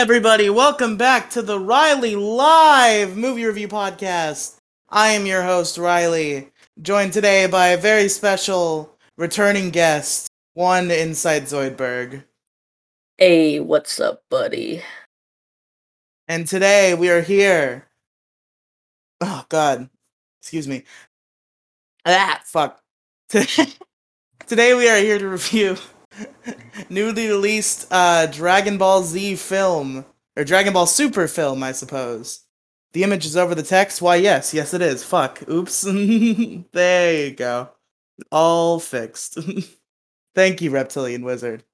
everybody. Welcome back to the Riely Live Movie Review Podcast. I am your host, Riely, joined today by a very special returning guest, one Insight Zoidberg. Hey, what's up, buddy? And today we are here. Oh, God. Excuse me. Ah, fuck. today we are here to review newly released uh, Dragon Ball Z film or Dragon Ball Super film, I suppose. The image is over the text. Why, yes, yes, it is. Fuck. Oops. there you go. All fixed. Thank you, Reptilian Wizard.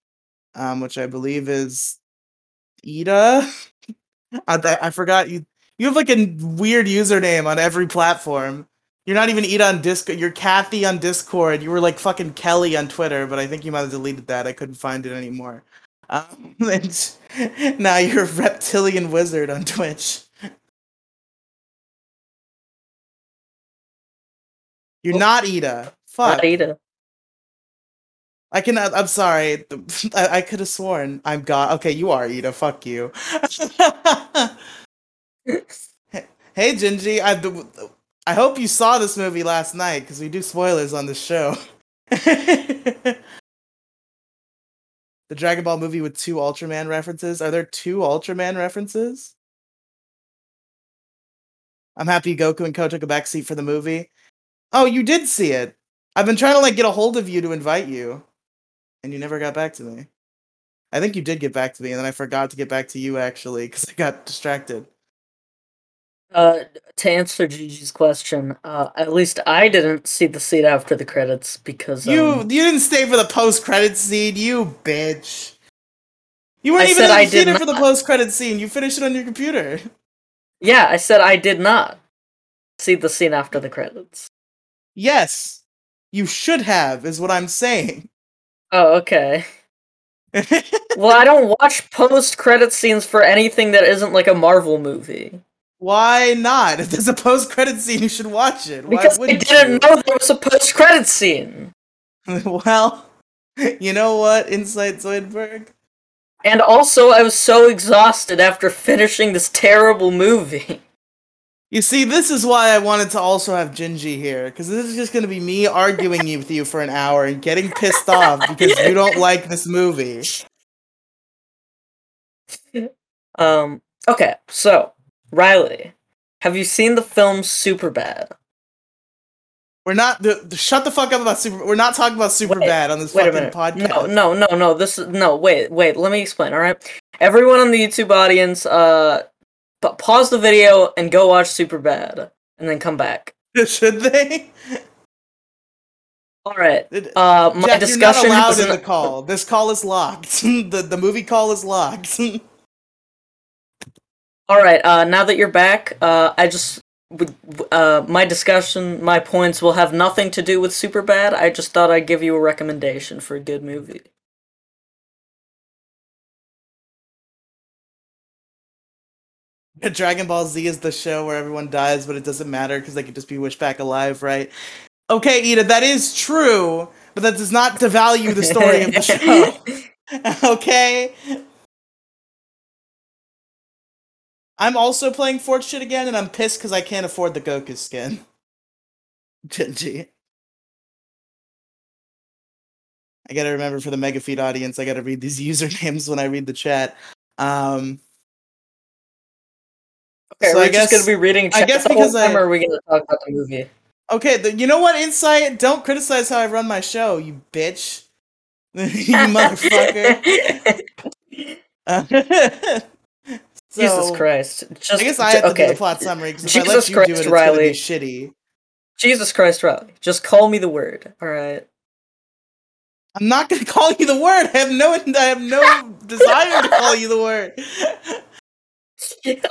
Um, which I believe is Ida. I, I forgot you. You have like a weird username on every platform. You're not even Ida on Discord. You're Kathy on Discord. You were like fucking Kelly on Twitter, but I think you might have deleted that. I couldn't find it anymore. Um, and now you're a reptilian wizard on Twitch. You're Oh. not Ida. Fuck. Not Ada. I can. I'm sorry. I, I could have sworn I'm God. Okay, you are Ida. Fuck you. hey, Gingy. I. I hope you saw this movie last night because we do spoilers on this show. the Dragon Ball movie with two Ultraman references. Are there two Ultraman references? I'm happy Goku and Ko took a backseat for the movie. Oh, you did see it. I've been trying to like get a hold of you to invite you, and you never got back to me. I think you did get back to me, and then I forgot to get back to you actually because I got distracted. Uh, to answer Gigi's question, uh, at least I didn't see the scene after the credits because You um, you didn't stay for the post credit scene, you bitch. You weren't I even in the I did theater for the post credit scene. You finished it on your computer. yeah, I said I did not see the scene after the credits. Yes, you should have, is what I'm saying. Oh, okay. Well, I don't watch post credit scenes for anything that isn't like a Marvel movie Why not? If there's a post credit scene, you should watch it. Why because I didn't know there was a post credit scene. well, you know what, Insight Zoidberg? And also, I was so exhausted after finishing this terrible movie. You see, this is why I wanted to also have Gingy here, because this is just going to be me arguing with you for an hour and getting pissed off because you don't like this movie. Um, okay, so, Riely, have you seen the film Superbad? We're not. The, the- shut the fuck up about super. We're not talking about super Wait, bad on this fucking podcast. No, no, no, no. This is no. Wait, wait. Let me explain. All right, everyone on the YouTube audience, uh, pa- pause the video and go watch Superbad, and then come back. Should they? All right. Uh, my Jack, discussion you're not allowed in the call. This call is locked. the the movie call is locked. All right. Uh, now that you're back, uh, I just uh, my discussion, my points will have nothing to do with Superbad. I just thought I'd give you a recommendation for a good movie. Dragon Ball Z is the show where everyone dies, but it doesn't matter because they could just be wished back alive, right? Okay, Ida, that is true, but that does not devalue the story of the show. okay. I'm also playing Fort shit again, and I'm pissed because I can't afford the Goku skin. Genji. I gotta remember for the mega feed audience, I gotta read these usernames when I read the chat. Um, Okay, So we're I just gonna be reading. I guess because I- or are we gonna talk about the movie? okay, the, you know what, Insight? Don't criticize how I run my show, you bitch. you motherfucker. Uh, so, Jesus Christ! Just I guess I have to okay. do the plot summary because if I let Jesus you Christ, do it, it's Riely. gonna be shitty. Jesus Christ, Riely! Just call me the word. All right. I'm not gonna call you the word. I have no, I have no desire to call you the word.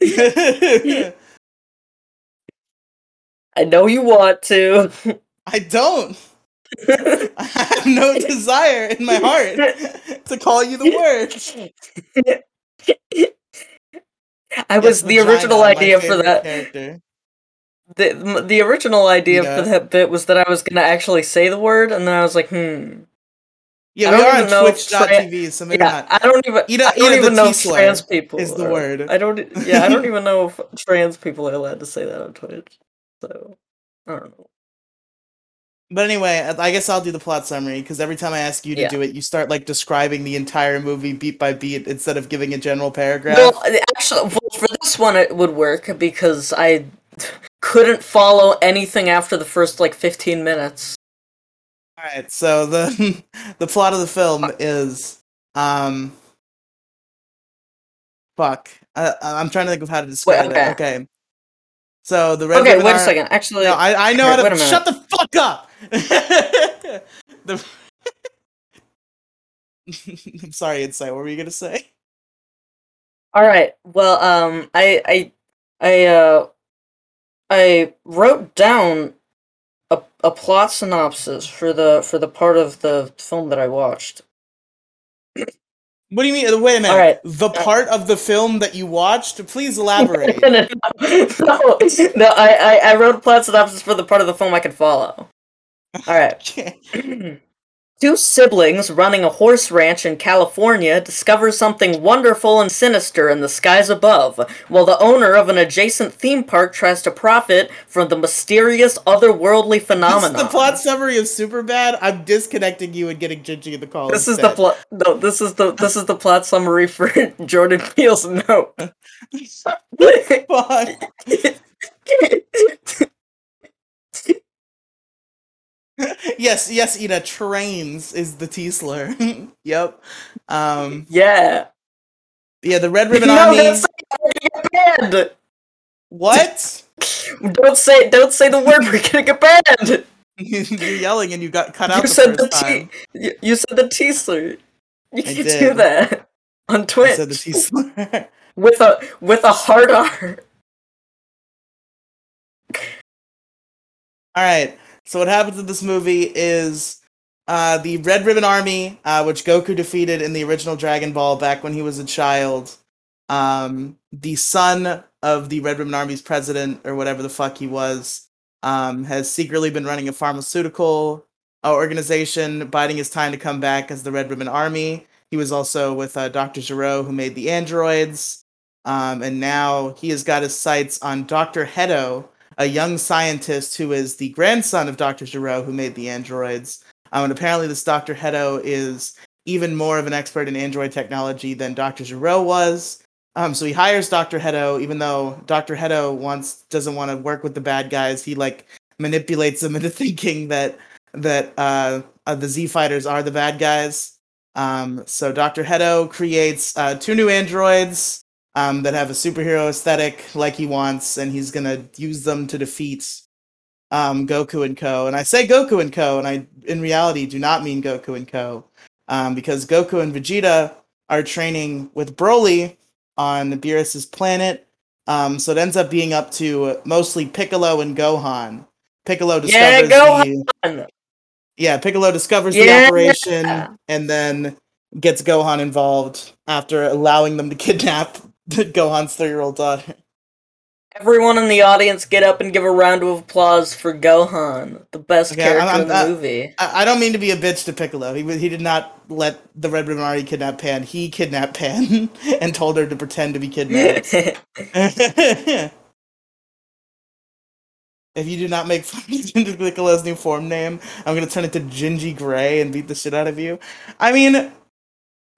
I know you want to. I don't. I have no desire in my heart to call you the word. I was the vagina, original idea for that. character. The the original idea Yeah. for that bit was that I was gonna actually say the word, and then I was like, hmm. Yeah, I we don't are on know Twitch.tv, so maybe yeah, not. I don't even. Ida- I don't even know if trans people is the are- word. I don't. Yeah, I don't even know if trans people are allowed to say that on Twitch. So I don't know. But anyway, I guess I'll do the plot summary because every time I ask you to Yeah. do it, you start like describing the entire movie beat by beat instead of giving a general paragraph. Well, actually, well, for this one it would work because I couldn't follow anything after the first like 15 minutes. All right, so the the plot of the film is um fuck. I, I'm trying to think of how to describe okay. it. Okay. So the red Okay, wait a second. Actually, No, I, I know Wait, how to shut the fuck up. the I'm sorry, Insight. What were you gonna say? all right. Well, um, I I I uh I wrote down a a plot synopsis for the for the part of the film that I watched. What do you mean? Wait a minute. Right. The part of the film that you watched? Please elaborate. no, no, no, no, I, I I wrote a plot synopsis for the part of the film I could follow. All right. Two siblings running a horse ranch in California discover something wonderful and sinister in the skies above, while the owner of an adjacent theme park tries to profit from the mysterious otherworldly phenomenon. This is the plot summary of Superbad. I'm disconnecting you and getting Gingy in the call. This is the plot. No, this is the this is the plot summary for Jordan Peele's Nope. Fuck. yes, yes, Ida. Trains is the Tiesler. yep. Um. yeah. Yeah, the Red Ribbon no, Army. don't say we're gonna get banned. What? Don't say don't say the word. We're gonna get banned. You're yelling and you got cut out You said the T. You, you said the teaser. You I can do that on I Twitch said the Tiesler. with a with a hard R. All right. So what happens in this movie is uh, the Red Ribbon Army, uh, which Goku defeated in the original Dragon Ball back when he was a child. Um, the son of the Red Ribbon Army's president, or whatever the fuck he was, um, has secretly been running a pharmaceutical uh, organization, biding his time to come back as the Red Ribbon Army. He was also with uh, Dr. Gero, who made the androids. Um, and now he has got his sights on Dr. Hedo, a young scientist who is the grandson of Dr. Gero, who made the androids. Um, and apparently, this Dr. Hedo is even more of an expert in android technology than Dr. Gero was. Um, so he hires Dr. Hedo, even though Dr. Hedo wants doesn't want to work with the bad guys. He like manipulates them into thinking that that uh, uh, the Z fighters are the bad guys. Um, so Dr. Hedo creates uh, two new androids um, that have a superhero aesthetic like he wants, and he's gonna use them to defeat um, Goku and Co. And I say Goku and Co. and I in reality do not mean Goku and Co. Um, because Goku and Vegeta are training with Broly on Beerus's planet. Um, so it ends up being up to mostly Piccolo and Gohan. Piccolo Yeah, discovers the Gohan! yeah, Piccolo discovers the operation and then gets Gohan involved after allowing them to kidnap Gohan's three-year-old daughter. Everyone in the audience, get up and give a round of applause for Gohan, the best Okay, character I'm- in the I'm- uh, movie. I, I don't mean to be a bitch to Piccolo. He he did not let the Red Ribbon Army kidnap Pan. He kidnapped Pan and told her to pretend to be kidnapped. if you do not make fun of Piccolo's new form name, I'm gonna turn it to Gingy Gray and beat the shit out of you. I mean,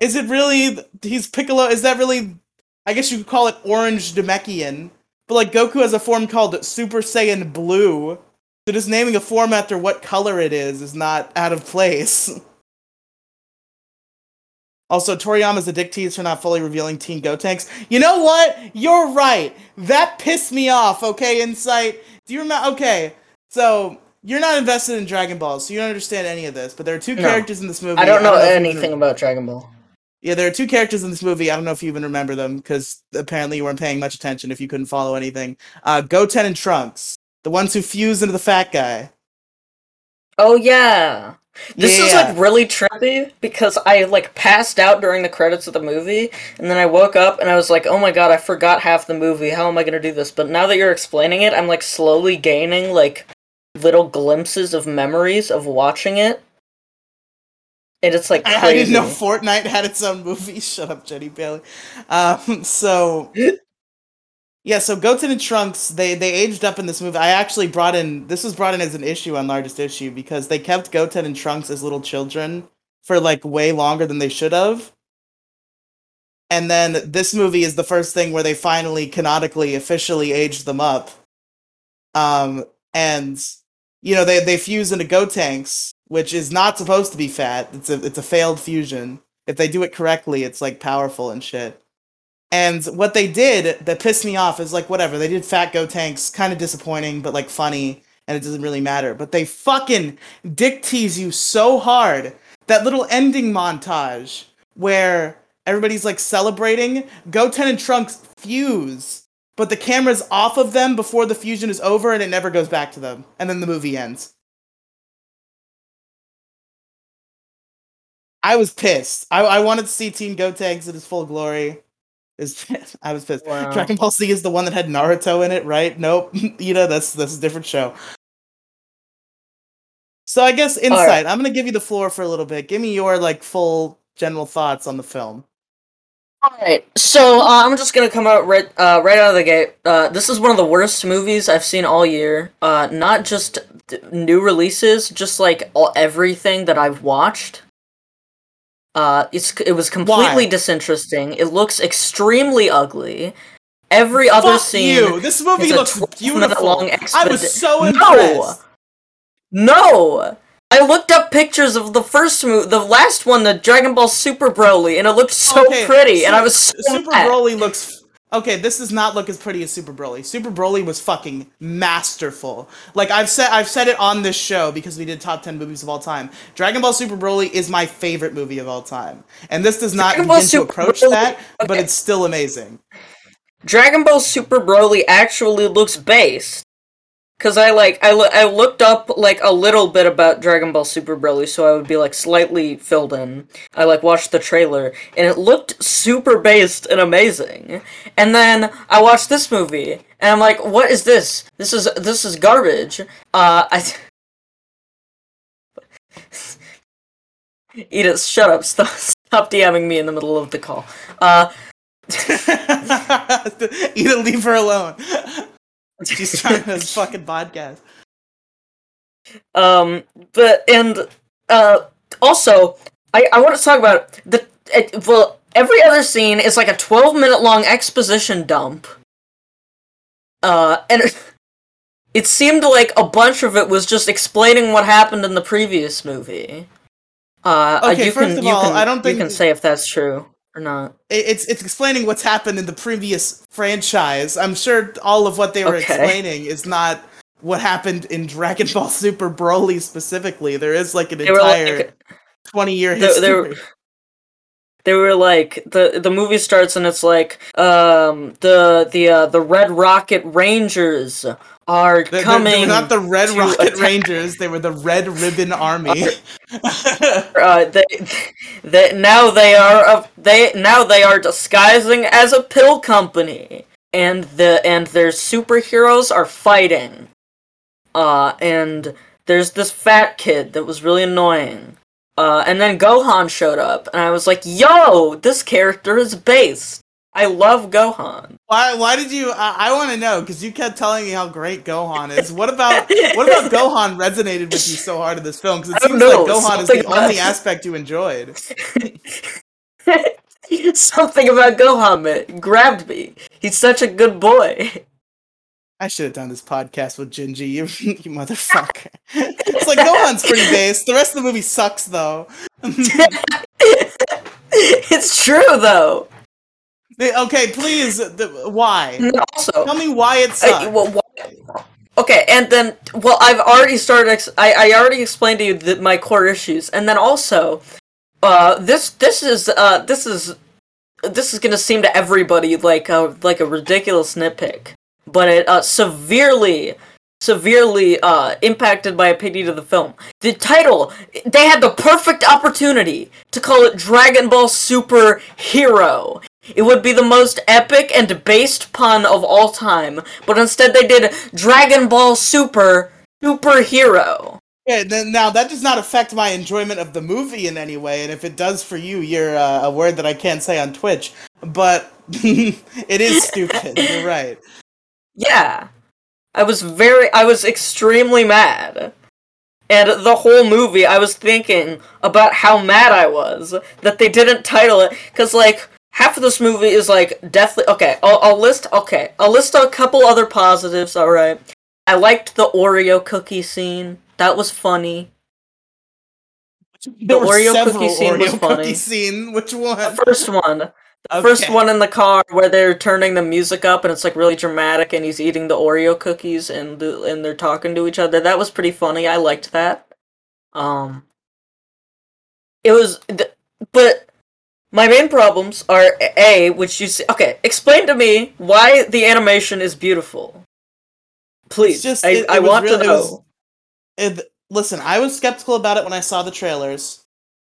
is it really? He's Piccolo. Is that really? I guess you could call it Orange Namekian. But like Goku has a form called Super Saiyan Blue. So just naming a form after what color it is is not out of place. Also, Toriyama's a dick tease for not fully revealing Teen Gotenks. You know what? You're right. That pissed me off. Okay, Insight. Do you remember? Okay, so you're not invested in Dragon Ball, so you don't understand any of this. But there are two No. characters in this movie. I don't know if you even- anything about Dragon Ball. Yeah, there are two characters in this movie. I don't know if you even remember them because apparently you weren't paying much attention if you couldn't follow anything. Uh, Goten and Trunks, the ones who fuse into the fat guy. Oh yeah. This is like really trippy because I like passed out during the credits of the movie and then I woke up and I was like, "Oh my god, I forgot half the movie. How am I going to do this?" But now that you're explaining it, I'm like slowly gaining like little glimpses of memories of watching it. And it's like I, I didn't know Fortnite had its own movie. Shut up, Jenny Bailey. Um, so yeah, so Goten and Trunks they they aged up in this movie. I actually brought in this was brought in as an issue on largest issue because they kept Goten and Trunks as little children for like way longer than they should have. And then this movie is the first thing where they finally canonically officially aged them up. Um and you know they they fuse into Gotenks, which is not supposed to be fat. It's a it's a failed fusion. If they do it correctly, it's like powerful and shit. And what they did that pissed me off is like whatever they did. Fat Gotenks kind of disappointing, but like funny, and it doesn't really matter. But they fucking dick tease you so hard. That little ending montage where everybody's like celebrating, Goten and Trunks fuse, but the camera's off of them before the fusion is over, and it never goes back to them, and then the movie ends. I was pissed. I, I wanted to see Teen Gotenks in its full glory. Is I was pissed. Wow. Dragon Ball Z is the one that had Naruto in it, right? Nope. you know that's that's a different show. So I guess insight. right. I'm gonna give you the floor for a little bit. Give me your like full general thoughts on the film. All right, so uh, I'm just gonna come out right, uh, right out of the gate. Uh, this is one of the worst movies I've seen all year. Uh, not just d- new releases, just like all, everything that I've watched. Uh, it's it was completely Why? disinteresting. It looks extremely ugly. Every other Fuck scene. you. This movie looks beautiful. long I was so impressed. No, I looked up pictures of the first movie, the last one, the Dragon Ball Super Broly, and it looked so Okay, pretty, and I was so Super mad. Broly looks okay. This does not look as pretty as Super Broly. Super Broly was fucking masterful. Like I've said, I've said it on this show because we did top ten movies of all time. Dragon Ball Super Broly is my favorite movie of all time, and this does not Dragon begin to approach Broly- that, but it's still amazing. Dragon Ball Super Broly actually looks based. Cause I like I, loo- I looked up like a little bit about Dragon Ball Super Broly, so I would be like slightly filled in. I like watched the trailer, and it looked super based and amazing. And then I watched this movie, and I'm like, "What is this? This is this is garbage." Uh, I. Edith, shut up! Stop, stop DMing me in the middle of the call. Uh, Edith, leave her alone. She's trying to fucking podcast. Um, but and uh, also, I I want to talk about the it, well. Every other scene is like a twelve minute long exposition dump. Uh, and it seemed like a bunch of it was just explaining what happened in the previous movie. Uh, Okay, you first can, of all, can, I don't think- you can say if that's true or not. It's it's explaining what's happened in the previous franchise. I'm sure all of what they were Okay. explaining is not what happened in Dragon Ball Super Broly specifically. There is like an They entire like, twenty year They- history. they were- they were like the the movie starts and it's like um the the uh, the Red Rocket Rangers are coming. they were not the Red Rocket attack- Rangers. They were the Red Ribbon Army. uh, they, they now they are of they now they are disguising as a pill company, and the and their superheroes are fighting. Uh, and there's this fat kid that was really annoying. Uh, and then Gohan showed up, and I was like, "Yo, this character is based. I love Gohan." why? Why did you? I, I want to know because you kept telling me how great Gohan is. What about what about Gohan resonated with you so hard in this film? Because it seems know, like Gohan is the only aspect you enjoyed. Something about Gohan grabbed me. He's such a good boy. I should have done this podcast with Gingy, you, you motherfucker. it's like Gohan's pretty base. The rest of the movie sucks though. it's true though. They- okay, please. The, why? And also, Tell me why it sucks. well, okay, and then well, I've already started. Ex- I I already explained to you the, my core issues, and then also, uh, this this is uh this is this is gonna seem to everybody like a like a ridiculous nitpick, but it uh severely severely uh impacted my opinion of the film. The title, they had the perfect opportunity to call it Dragon Ball Super Hero. It would be the most epic and based pun of all time, but instead they did Dragon Ball Super Superhero. Yeah, then now that does not affect my enjoyment of the movie in any way, and if it does for you, you're uh, a word that I can't say on Twitch. But it is stupid. You're right. Yeah. I was very I was extremely mad. And the whole movie I was thinking about how mad I was that they didn't title it cuz like half of this movie is like deathly okay, I'll, I'll list okay, I'll list a couple other positives, all right. I liked the Oreo cookie scene. That was funny. There The Oreo cookie scene was funny. cookie scene. Which one? The first one. The first one in the car where they're turning the music up and it's like really dramatic and he's eating the Oreo cookies and the, and they're talking to each other. That was pretty funny. I liked that. Um it was but my main problems are a which you see okay, explain to me why the animation is beautiful. Please. It's just I, it- I it want real- to it know. was- it- listen, I was skeptical about it when I saw the trailers,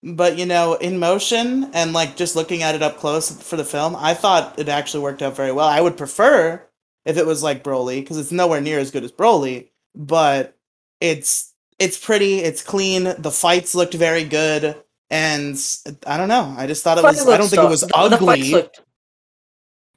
but you know, in motion and like just looking at it up close for the film, I thought it actually worked out very well. I would prefer if it was like Broly because it's nowhere near as good as Broly, but it's it's pretty, it's clean. The fights looked very good, and I don't know. I just thought it was. I don't think it was the- The fights ugly. looked,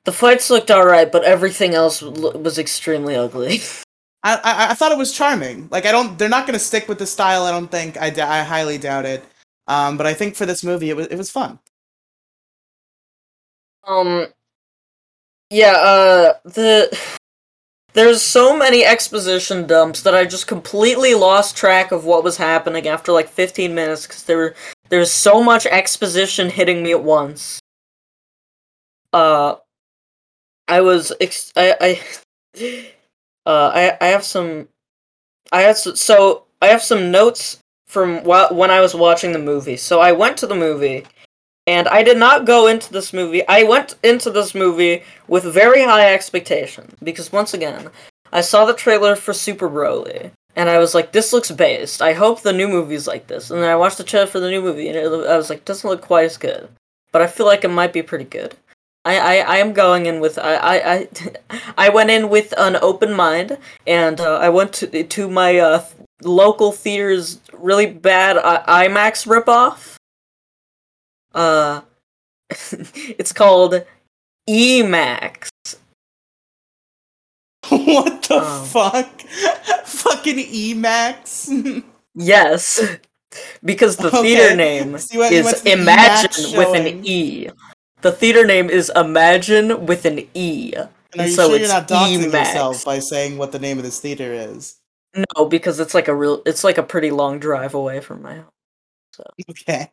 the fights looked alright, but everything else was extremely ugly. I, I I thought it was charming. Like I don't, they're not going to stick with the style. I don't think. I I highly doubt it. Um, but I think for this movie, it was it was fun. Um, yeah, uh, the there's so many exposition dumps that I just completely lost track of what was happening after like 15 minutes because there were there's so much exposition hitting me at once. Uh, I was ex- I I uh I I have some I have s- so I have some notes from wh- when I was watching the movie. So I went to the movie and I did not go into this movie. I went into this movie with very high expectations because once again, I saw the trailer for Super Broly and I was like, "This looks based. I hope the new movie's like this." And then I watched the trailer for the new movie and it, I was like, "Doesn't look quite as good," but I feel like it might be pretty good. I, I, I am going in with I, I, I, I went in with an open mind and uh, I went to to my uh, local theater's really bad uh, IMAX ripoff. Uh, it's called EMAX. what the Um. fuck? Fucking Emax. Yes, because the Okay. theater name So you went- is the Imagine EMAX with showing. an E. The theater name is Imagine with an E. and are you so sure you're it's not doxing EMAX. yourself by saying what the name of this theater is? No, because it's like a real. It's like a pretty long drive away from my house. Okay.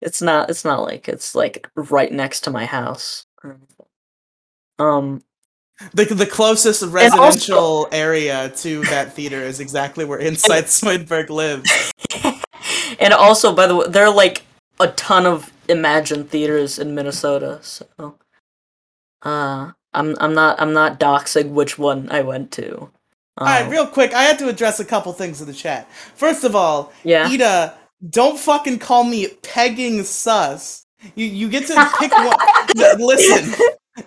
It's not. It's not like it's like right next to my house. Um. The, the closest also- residential area to that theater is exactly where Insight Zoidberg lives. and also, by the way, there are like a ton of Imagine theaters in Minnesota. So, uh, I'm I'm not I'm not doxing which one I went to. Um, Alright, real quick, I had to address a couple things in the chat. First of all, yeah. Ida, don't fucking call me pegging sus. You you get to pick one. Listen,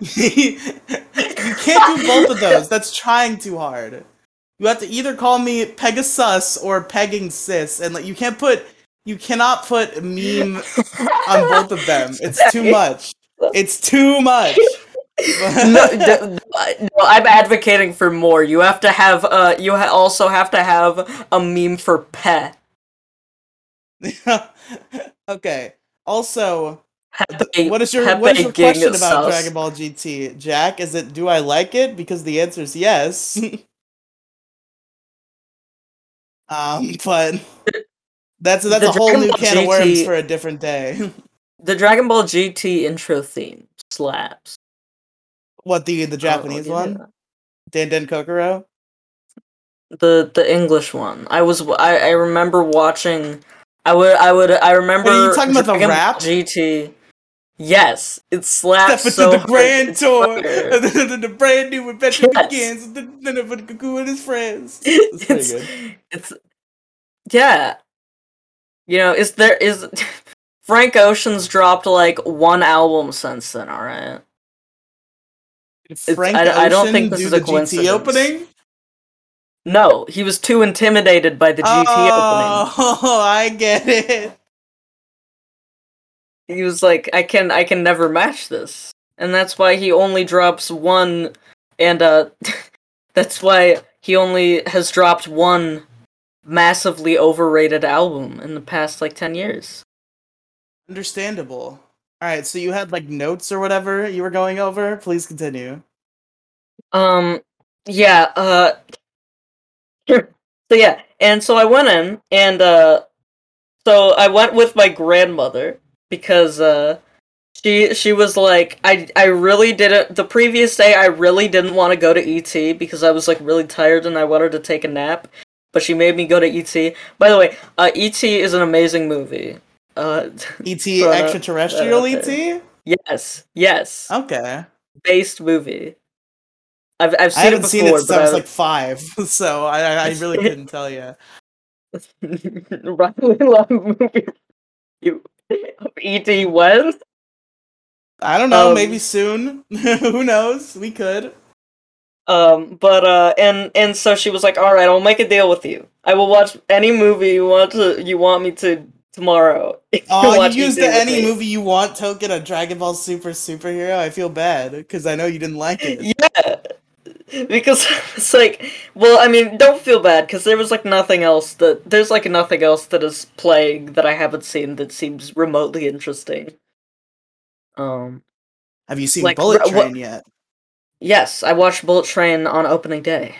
you can't do both of those. That's trying too hard. You have to either call me Pegasus or pegging sis, and like you can't put you cannot put meme on both of them. It's too much. It's too much. no, d- no, I'm advocating for more. You have to have uh you ha- also have to have a meme for pet. okay. Also, What is your what is your question about. Dragon Ball GT, Jack? Is it do I like it? Because the answer is yes. um, but that's that's The a whole Dragon new Ball can of worms for a different day. The Dragon Ball GT intro theme slaps. what the the Japanese I'll one, Dan Den Kokoro? The the English one. I was I, I remember watching. I would I would I remember. Are you talking about the Dragon rap? GT. Yes, it slaps Step so into the grand tour, the, the brand new adventure Yes. begins. The, the, Cuckoo and his friends. It's pretty it's, good. it's yeah. You know, is there is Frank Ocean's dropped like one album since then, alright? Did Frank I- I don't think this do is a the GT coincidence. opening? No, he was too intimidated by the GT opening. Oh, I get it. He was like, I can I can never match this. And that's why he only drops one and uh that's why he only has dropped one massively overrated album in the past like 10 years. Understandable. All right, so you had like notes or whatever you were going over. Please continue. Um yeah, uh so yeah, and so I went in and uh so I went with my grandmother because uh she she was like I I really didn't the previous day I really didn't want to go to ET because I was like really tired and I wanted to take a nap, but she made me go to ET. By the way, uh ET is an amazing movie. Uh ET uh, extraterrestrial ET? yes, yes. Okay. Based movie. I've I've seen it haven't before, seen it since I was I- like five, so I I I really couldn't tell you. Riely Love movie review of E.T. when? I don't know, Um, maybe soon. Who knows? We could. Um, but uh, and and so she was like, "All right, I'll make a deal with you. I will watch any movie you want to. You want me to tomorrow. if Oh, watch you used the any me." movie you want token a Dragon Ball Super superhero. I feel bad because I know you didn't like it. Yeah, because it's like, well, I mean, don't feel bad because there was like nothing else that there's like nothing else that is playing that I haven't seen that seems remotely interesting. Um. Have you seen Like, Bullet wh- what- Train yet? Yes, I watched Bullet Train on opening day.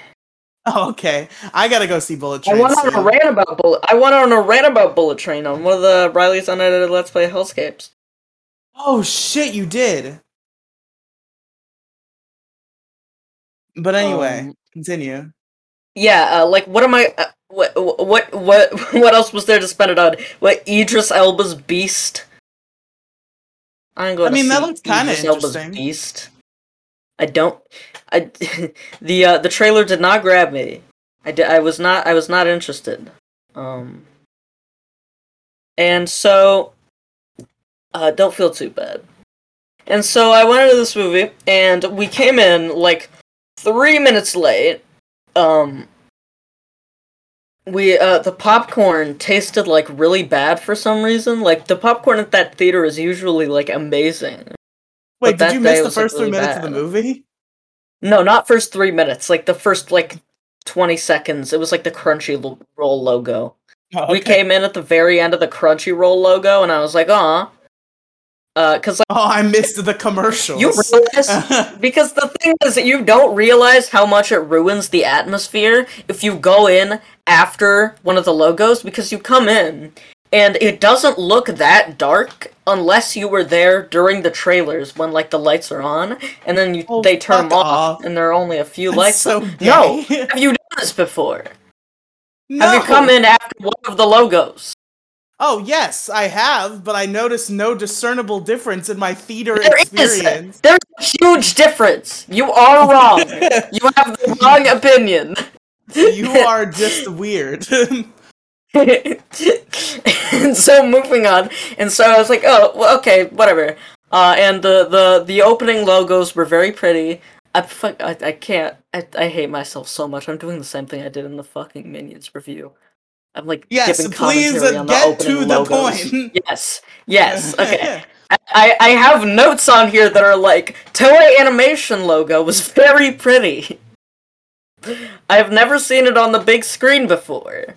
Oh, okay. I gotta go see Bullet Train. I Train. went on a rant about Bullet. I went on a rant about Bullet Train on one of the Riely's unedited Let's Play Hellscapes. Oh shit, you did. But anyway, Um, continue. Yeah, uh, like what am I? Uh, what what what what else was there to spend it on? What Idris Elba's Beast? I'm going. I mean, to that looks Idris Elba's interesting. Beast. I don't. I the uh, the trailer did not grab me. I did, I was not I was not interested. Um. And so, uh, don't feel too bad. And so I went into this movie, and we came in like three minutes late. Um, we uh the popcorn tasted like really bad for some reason. Like the popcorn at that theater is usually like amazing. Wait, did you miss the was, like, first three really minutes of the movie? No, not first three minutes. Like the first like twenty seconds. It was like the Crunchy Roll logo. Oh, We came in at the very end of the Crunchyroll logo, and I was like, "Aw," uh, because like Oh, I missed the commercials. you realize because the thing is that you don't realize how much it ruins the atmosphere if you go in after one of the logos because you come in and it doesn't look that dark unless you were there during the trailers when like the lights are on and then you Oh, they turn them off, off. and there are only a few That's lights. so no, have you done this before? no. Have you come in after one of the logos? Oh yes, I have, but I noticed no discernible difference in my theater There is. experience. There's a huge difference. You are wrong. you have the wrong opinion. you are just weird. and so moving on, and so I was like, oh, well, okay, whatever. Uh, and the, the the opening logos were very pretty. I fuck, I, I can't. I, I hate myself so much. I'm doing the same thing I did in the fucking Minions review. I'm like Yes, please, uh, get to the logos. point. Yes, yes, okay. I, I have notes on here that are like Toei Animation logo was very pretty. I've never seen it on the big screen before.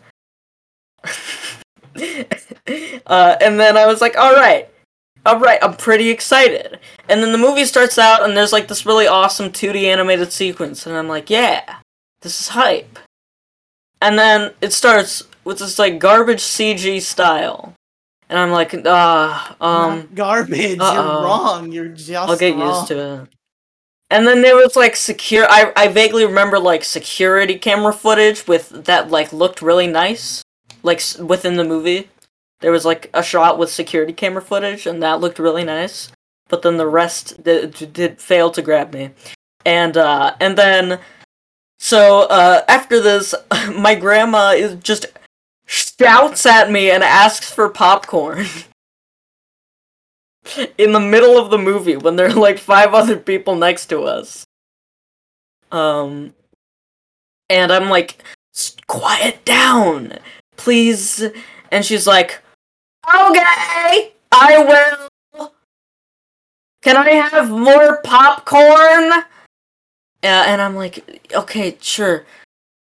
uh, and then I was like, all right, all right, I'm pretty excited. And then the movie starts out, and there's like this really awesome 2D animated sequence, and I'm like, yeah, this is hype. And then it starts with this like garbage CG style, and I'm like, ah, um. Not garbage. uh-oh. You're wrong. You're just. I'll get wrong. used to it. And then there was like secure. I I vaguely remember like security camera footage with that like looked really nice, like s- within the movie. There was like a shot with security camera footage, and that looked really nice. But then the rest did, did fail to grab me, and uh, and then so uh, after this, my grandma is just shouts at me and asks for popcorn. in the middle of the movie when there are like five other people next to us. Um and I'm like, quiet down, please. And she's like, okay, I will. Can I have more popcorn? Uh, and I'm like, okay, sure.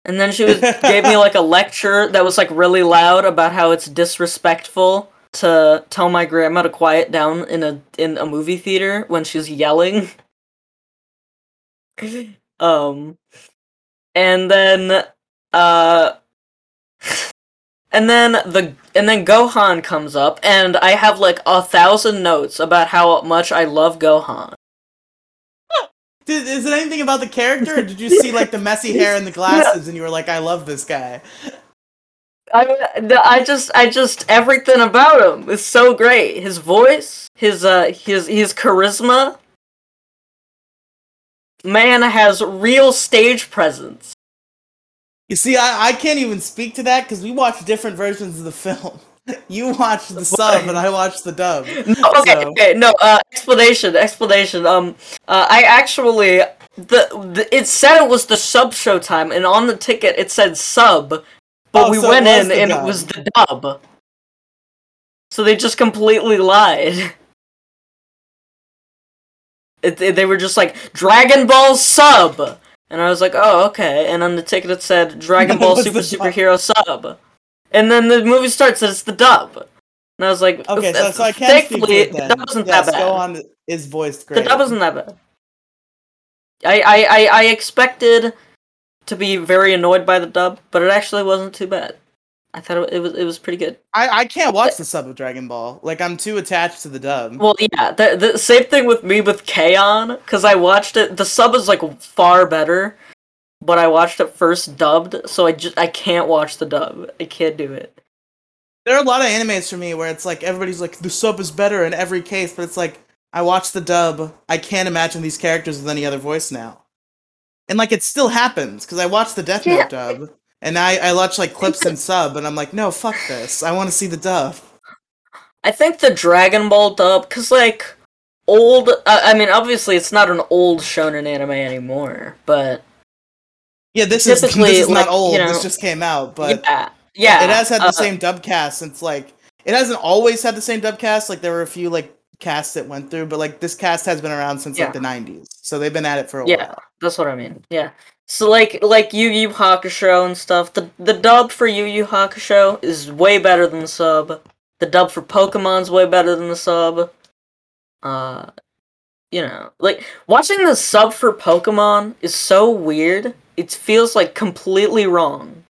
And then she was gave me like a lecture that was like really loud about how it's disrespectful to tell my grandma to quiet down in a in a movie theater when she's yelling. um and then uh and then the and then Gohan comes up and I have like a thousand notes about how much I love Gohan. Did, is it anything about the character, or did you see like the messy hair and the glasses, and you were like, "I love this guy"? I, I just, I just everything about him is so great. His voice, his, uh, his, his charisma. Man has real stage presence. You see, I, I can't even speak to that because we watched different versions of the film. You watched the sub and I watched the dub. No, okay, so. okay, no. Uh, explanation, explanation. Um, uh, I actually the, the it said it was the sub show time, and on the ticket it said sub, but oh, we so went in and dub. it was the dub. So they just completely lied. It, it, they were just like Dragon Ball sub, and I was like, oh okay. And on the ticket it said Dragon Ball Super Superhero sub. And then the movie starts and it's the dub. And I was like, okay, so, so I can't thankfully, speak to it then. the dub wasn't yes, that bad. Gohan is voiced great. The dub wasn't that bad. I, I, I, I expected to be very annoyed by the dub, but it actually wasn't too bad. I thought it was it was pretty good. I, I can't watch the sub of Dragon Ball. Like I'm too attached to the dub. Well, yeah, the, the same thing with me with K-On! because I watched it. The sub is like far better, but I watched it first dubbed, so I just I can't watch the dub. I can't do it. There are a lot of animes for me where it's like everybody's like the sub is better in every case, but it's like I watch the dub. I can't imagine these characters with any other voice now, and like it still happens because I watch the Death Note yeah. dub, and I I watch like clips and sub, and I'm like, no, fuck this. I want to see the dub. I think the Dragon Ball dub, cause like old. Uh, I mean, obviously it's not an old shonen anime anymore, but yeah, this is this is like, not old. You know, this just came out, but yeah, yeah, it has had the uh, same dub cast since like it hasn't always had the same dub cast. Like there were a few like casts that went through, but like this cast has been around since yeah. like the '90s, so they've been at it for a yeah, while. Yeah, that's what I mean. Yeah. So like like Yu Yu Hakusho and stuff. The the dub for Yu Yu Hakusho is way better than the sub. The dub for Pokemon's way better than the sub. Uh, you know, like watching the sub for Pokemon is so weird it feels like completely wrong.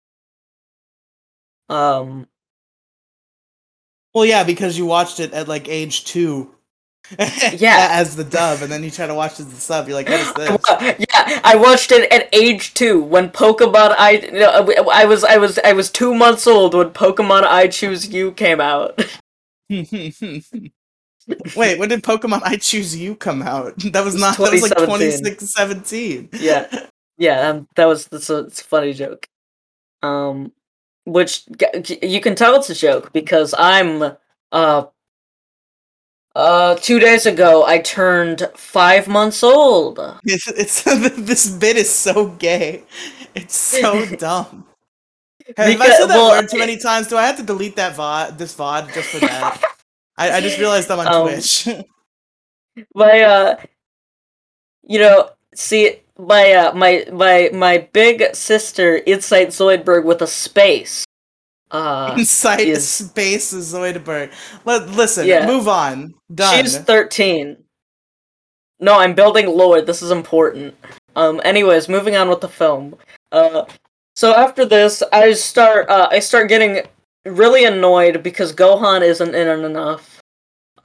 Um. Well, yeah, because you watched it at like age two. yeah, as the dub, and then you try to watch it as the sub. You're like, what is this? Yeah, I watched it at age two when Pokemon I I was I was I was two months old when Pokemon I Choose You came out. Wait, when did Pokemon I Choose You come out? That was not. That was like 2017. Yeah. Yeah, um, that was that's a, it's a funny joke. Um, which you can tell it's a joke because I'm uh uh two days ago I turned five months old. It's, it's this bit is so gay. It's so dumb. Have because, I said that well, word too many times? Do I have to delete that VOD, this VOD, just for that? I, I just realized I'm on um, Twitch. my, uh, you know, see, my uh, my my my big sister Insight Zoidberg with a space. Uh, Insight is... space Zoidberg. Let listen. Yeah. Move on. Done. She's thirteen. No, I'm building lore. This is important. Um. Anyways, moving on with the film. Uh. So after this, I start. Uh. I start getting really annoyed because Gohan isn't in it enough.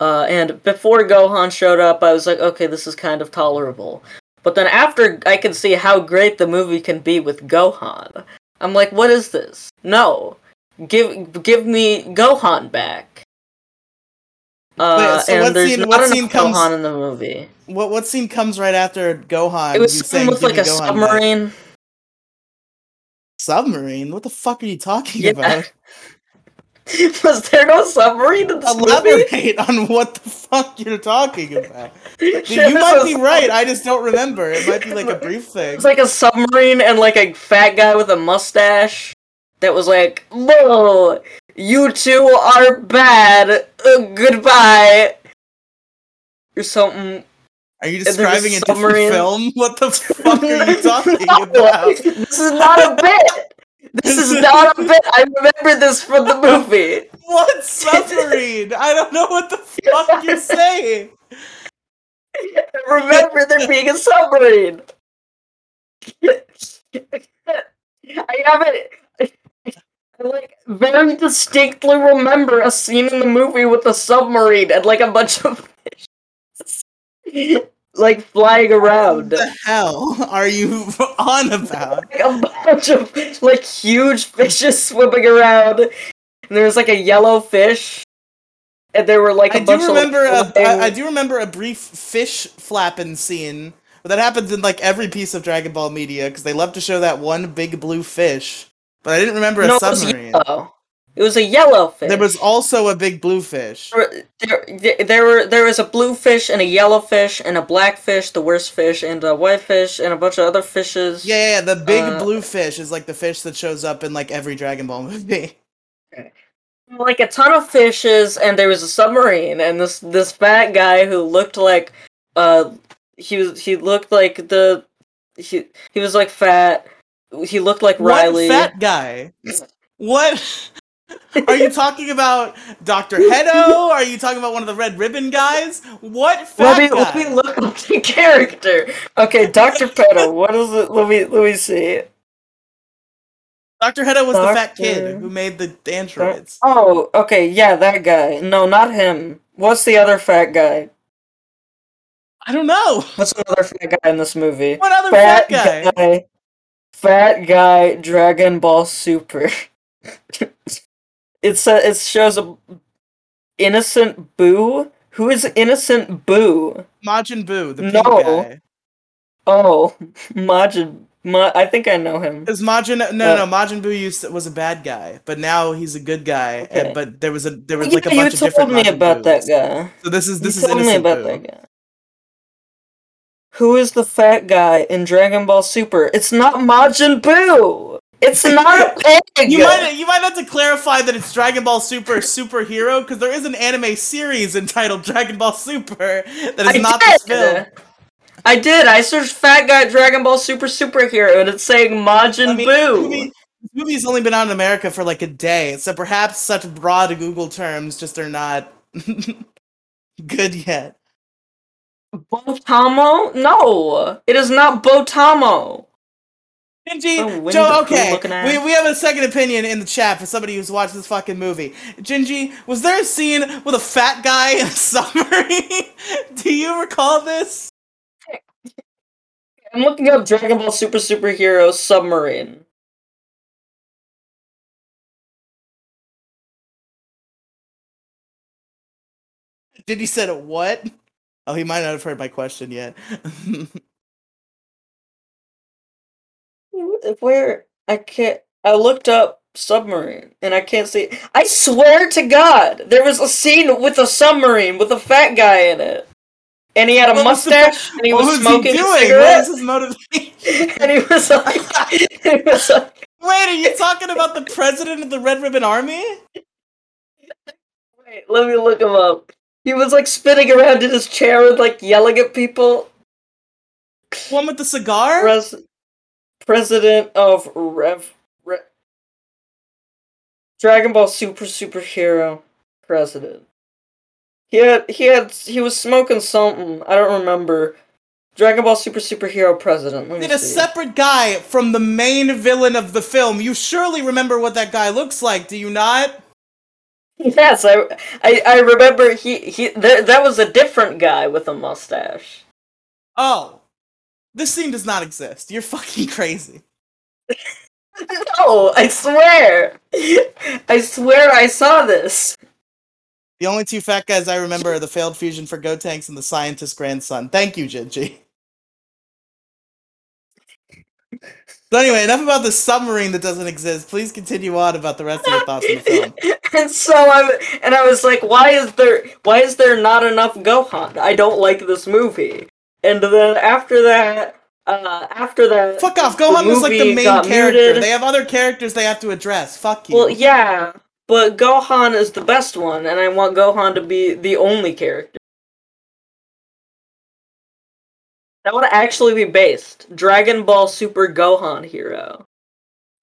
Uh, and before Gohan showed up, I was like, okay, this is kind of tolerable. But then after I can see how great the movie can be with Gohan, I'm like, what is this? No, give give me Gohan back. Uh, Wait, so and there's scene, enough Gohan comes, in the movie. What what scene comes right after Gohan? It was something with like a Gohan submarine. Back? Submarine? What the fuck are you talking yeah. about? Was there no submarine in this movie? Elaborate on what the fuck you're talking about. You might be right. I just don't remember. It might be like a brief thing. It's like a submarine and like a fat guy with a mustache that was like, "Whoa, you two are bad. Uh, goodbye." Or something. Are you describing a different film? What the fuck are you talking No, about? This is not a bit. This is not a bit. I remember this from the movie. What submarine? I don't know what the fuck you're saying. Remember there being a submarine. I have it. I like very distinctly remember a scene in the movie with a submarine and like a bunch of fish like flying around. What the hell are you on about? Like a bunch of like huge fishes swimming around. And there was like a yellow fish. And there were like a I do bunch remember of like, I, I do remember a brief fish flapping scene. But that happens in like every piece of Dragon Ball media because they love to show that one big blue fish. But I didn't remember a no, it was submarine. yellow. It was a yellow fish. There was also a big blue fish. There, there, there were there was a blue fish and a yellow fish and a black fish, the worst fish, and a white fish and a bunch of other fishes. Yeah, yeah, yeah, the big Uh, blue fish is like the fish that shows up in like every Dragon Ball movie. like a ton of fishes, and there was a submarine, and this this fat guy who looked like uh he was he looked like the he he was like fat. He looked like Riely. What fat guy? What? Are you talking about Dr. Hedo? Are you talking about one of the red ribbon guys? What fat Let me, guy? let me look up the character. Okay, Doctor Pedo. What is it? Let me let me see. Dr. Hedo was the fat kid who made the androids. Oh, okay, yeah, that guy. No, not him. What's the other fat guy? I don't know. What's another fat guy in this movie? What other fat, guy? Fat guy Dragon Ball Super. it's a, it shows a innocent Buu. Who is innocent Buu? Majin Buu, the No. guy. Oh, Majin. Ma- I think I know him. Is Majin, no, no, no, Majin Buu used to, was a bad guy, but now he's a good guy. and- but there was a there was Yeah, like a you bunch of told different. me Majin about that guy. So this is this you is told me innocent about Buu. that guy. Who is the fat guy in Dragon Ball Super? It's not Majin Buu. It's not a pig. You might you might have to clarify that it's Dragon Ball Super superhero because there is an anime series entitled Dragon Ball Super that is I not did. this film. I did. I searched "fat guy Dragon Ball Super superhero" and it's saying Majin I mean, Buu. this movie, this movie's only been out in America for like a day, so perhaps such broad Google terms just are not good yet. Botamo? No, it is not Botamo. Gingy, Oh, Joe, okay, we, we have a second opinion in the chat for somebody who's watched this fucking movie. Gingy, was there a scene with a fat guy in a submarine? Do you recall this? I'm looking up Dragon Ball Super superhero submarine. Did he said what? Oh, he might not have heard my question yet. Where I can't. I looked up submarine and I can't see. I swear to God, there was a scene with a submarine with a fat guy in it, and he had a What was the mustache and he was was smoking he a doing? What cigarette, was his motivation? and he was like, he was like, Wait, are you talking about the president of the Red Ribbon Army? wait, let me look him up. He was like spinning around in his chair and like yelling at people. One with the cigar? Pres- president of Rev. Re- Dragon Ball Super Superhero president. He had he had he was smoking something. I don't remember. Dragon Ball Super Superhero president. Let me Did a see. separate guy from the main villain of the film. You surely remember what that guy looks like, do you not? Yes, I, I I remember he he th- that was a different guy with a mustache. Oh. This scene does not exist. You're fucking crazy. No, I swear. I swear I saw this. The only two fat guys I remember are the failed fusion for Gotenks and the scientist's grandson. Thank you, Gingy. So anyway, enough about the submarine that doesn't exist. Please continue on about the rest of your thoughts on the film. and so I and I was like, why is there why is there not enough Gohan? I don't like this movie. And then after that, uh, after that, Fuck off. Gohan was like the main character. muted. They have other characters they have to address. Fuck you. well, yeah, but Gohan is the best one, and I want Gohan to be the only character. That would actually be based Dragon Ball Super Gohan Hero.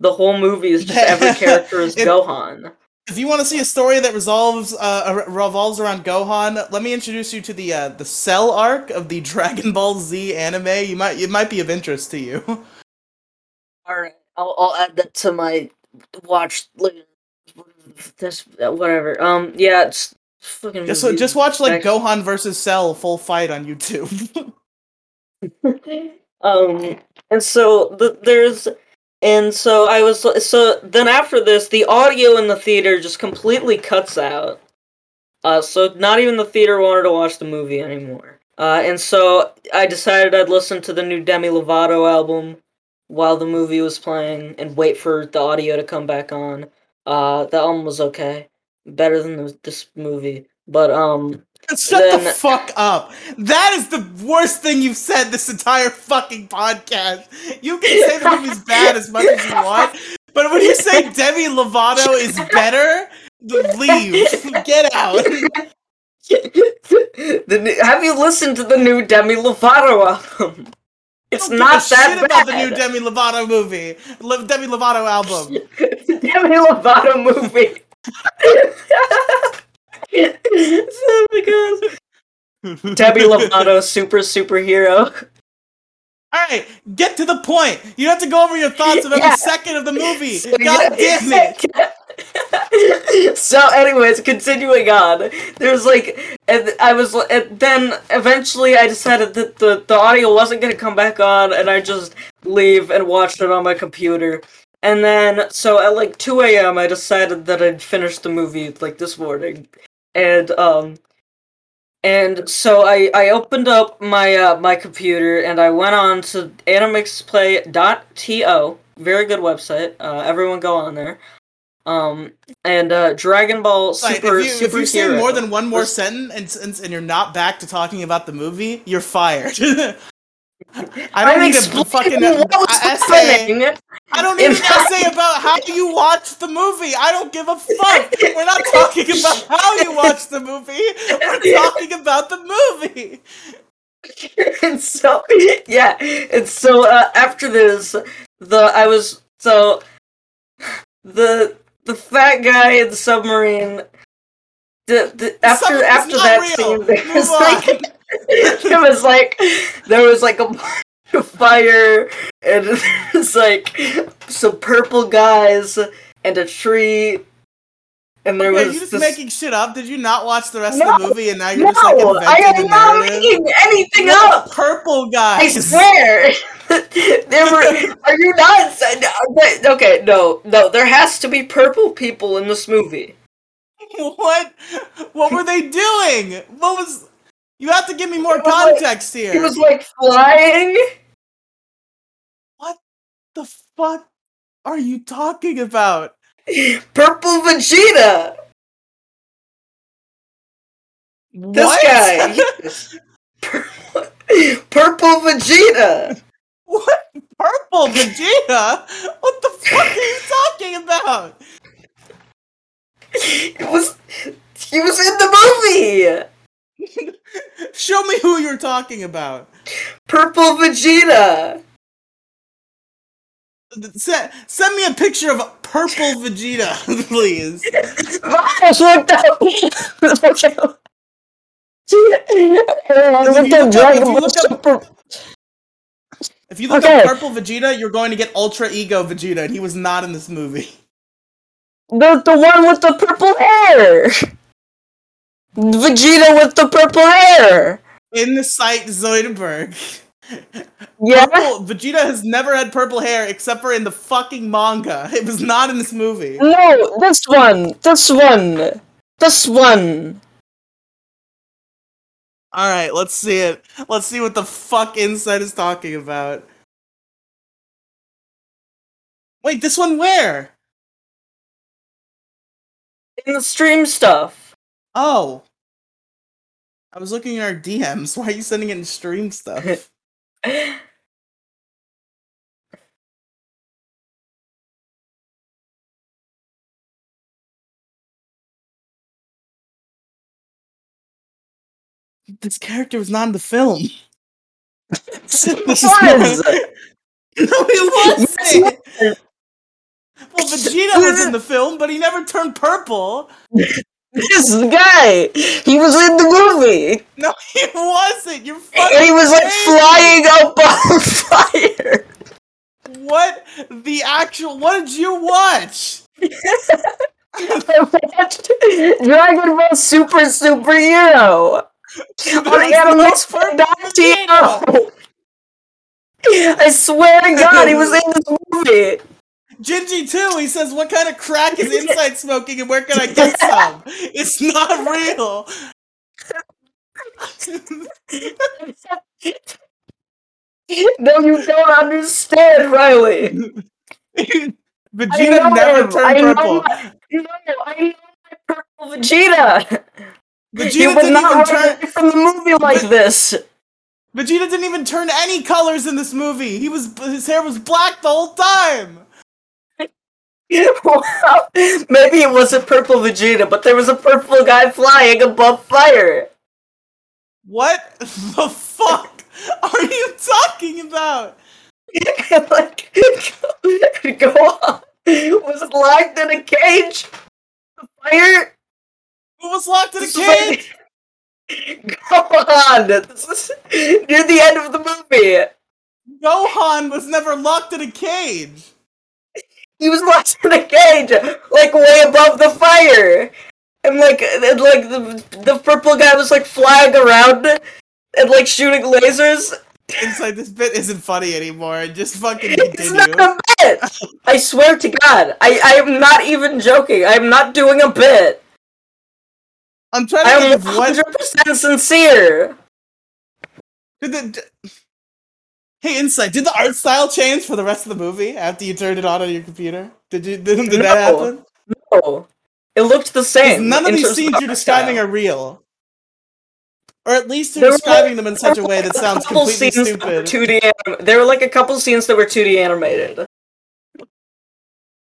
The whole movie is just every character is It- Gohan. If you want to see a story that resolves uh, revolves around Gohan, let me introduce you to the uh, the Cell arc of the Dragon Ball Z anime. You might it might be of interest to you. All right, I'll I'll add that to my watch later. This whatever. Um, yeah, it's fucking. just just watch like. Gohan versus Cell full fight on YouTube. um, and so the, there's, and so I was so then after this, the audio in the theater just completely cuts out. Uh, so not even the theater wanted to watch the movie anymore. Uh, and so I decided I'd listen to the new Demi Lovato album while the movie was playing and wait for the audio to come back on. Uh, the album was okay, better than the, this movie, but um, Shut the fuck up. That is the worst thing you've said this entire fucking podcast. You can say the movie's bad as much as you want, but when you say Demi Lovato is better, leave. Get out. the have you listened to the new Demi Lovato album? It's Don't give a that shit bad. about the new Demi Lovato movie, Le- Demi Lovato album. Demi Lovato movie. oh my god. Demi Lovato super superhero. All right, get to the point. You don't have to go over your thoughts of every Yeah. second of the movie. So, God yeah. damn it. so anyways continuing on there's like and i was and then eventually i decided that the, the audio wasn't going to come back on and i just leave and watched it on my computer and then so at like 2 a.m i decided that i'd finish the movie like this morning and um and so I, I opened up my uh, my computer and I went on to animixplay.to, very good website. Uh, everyone go on there. Um and uh, Dragon Ball Super if, you, if you say more than one more was- sentence and, and, and you're not back to talking about the movie, you're fired. I don't I'm need a fucking what was a- essay. I don't need an essay about how you watch the movie. I don't give a fuck. We're not talking about how you watch the movie. We're talking about the movie. and so yeah, and so uh, after this, the I was so the the fat guy in the submarine. The, the, after after that real. scene, there Move was on. like it was like there was like a fire and there's like some purple guys and a tree and there Are was you just this making shit up? Did you not watch the rest No, of the movie and now you're no, just like I am not making anything What up. Purple guys. I swear. there were. Are you nuts? Uh, okay, no, no. There has to be purple people in this movie. What? What were they doing? What was? You have to give me more was like- context here. He was like flying. What the fuck are you talking about? Purple Vegeta. This guy. yes. Purple, purple Vegeta. what? Purple Vegeta? What the fuck are you talking about? It was. He was in the movie. Show me who you're talking about. Purple Vegeta. Send, send me a picture of purple Vegeta, please. I looked up. If you look up- Dragon if you Ball look up- Super. If you look Okay. up purple Vegeta, you're going to get Ultra Ego Vegeta, and he was not in this movie. The the one with the purple hair. Vegeta with the purple hair. In the site Zoidberg. Yeah. Purple, Vegeta has never had purple hair except for in the fucking manga. It was not in this movie. No, this one. This one. This one. Alright, let's see it. Let's see what the fuck Insight is talking about. Wait, this one where? In the stream stuff. Oh. I was looking at our DMs. Why are you sending it in stream stuff? this character was not in the film. this was. no, he wasn't. Well, Vegeta was in the film, but he never turned purple. This guy, he was in the movie. No, he wasn't. You're fucking. And he was like crazy. flying up on fire. What the actual? What did you watch? I watched Dragon Ball Super Superhero on was no purple Vegeta. I swear to God, he was in this movie. Gingy too. He says, "What kind of crack is inside smoking, and where can I get some?" It's not real. no, you don't understand, Riely. Vegeta never turned I purple. my- No, I know my purple Vegeta. Vegeta he would didn't not turn. from the movie like this. Vegeta didn't even turn any colors in this movie. He was his hair was black the whole time. Well, maybe it wasn't purple Vegeta, but there was a purple guy flying above fire. What the fuck are you talking about? like, go on. It Was locked in a cage. The fire. Who was locked in a like- cage? Go on. This is near the end of the movie. Gohan was never locked in a cage. He was locked in a cage, like way above the fire. And like, and, like the the purple guy was like flying around and like shooting lasers. Insight this bit isn't funny anymore. Just fucking continue. It's not a bit. I swear to God, I I am not even joking. I am not doing a bit. I'm trying I to am of what. 100 percent sincere. Did the, hey, Insight, did the art style change for the rest of the movie after you turned it on on your computer? Did you? Did, did that happen? No, it looked the same. None of these scenes art you're describing style. are real. Or at least you're describing them in such a way that sounds completely scenes that were stupid. 2D anim- there were like a couple scenes that were 2D animated.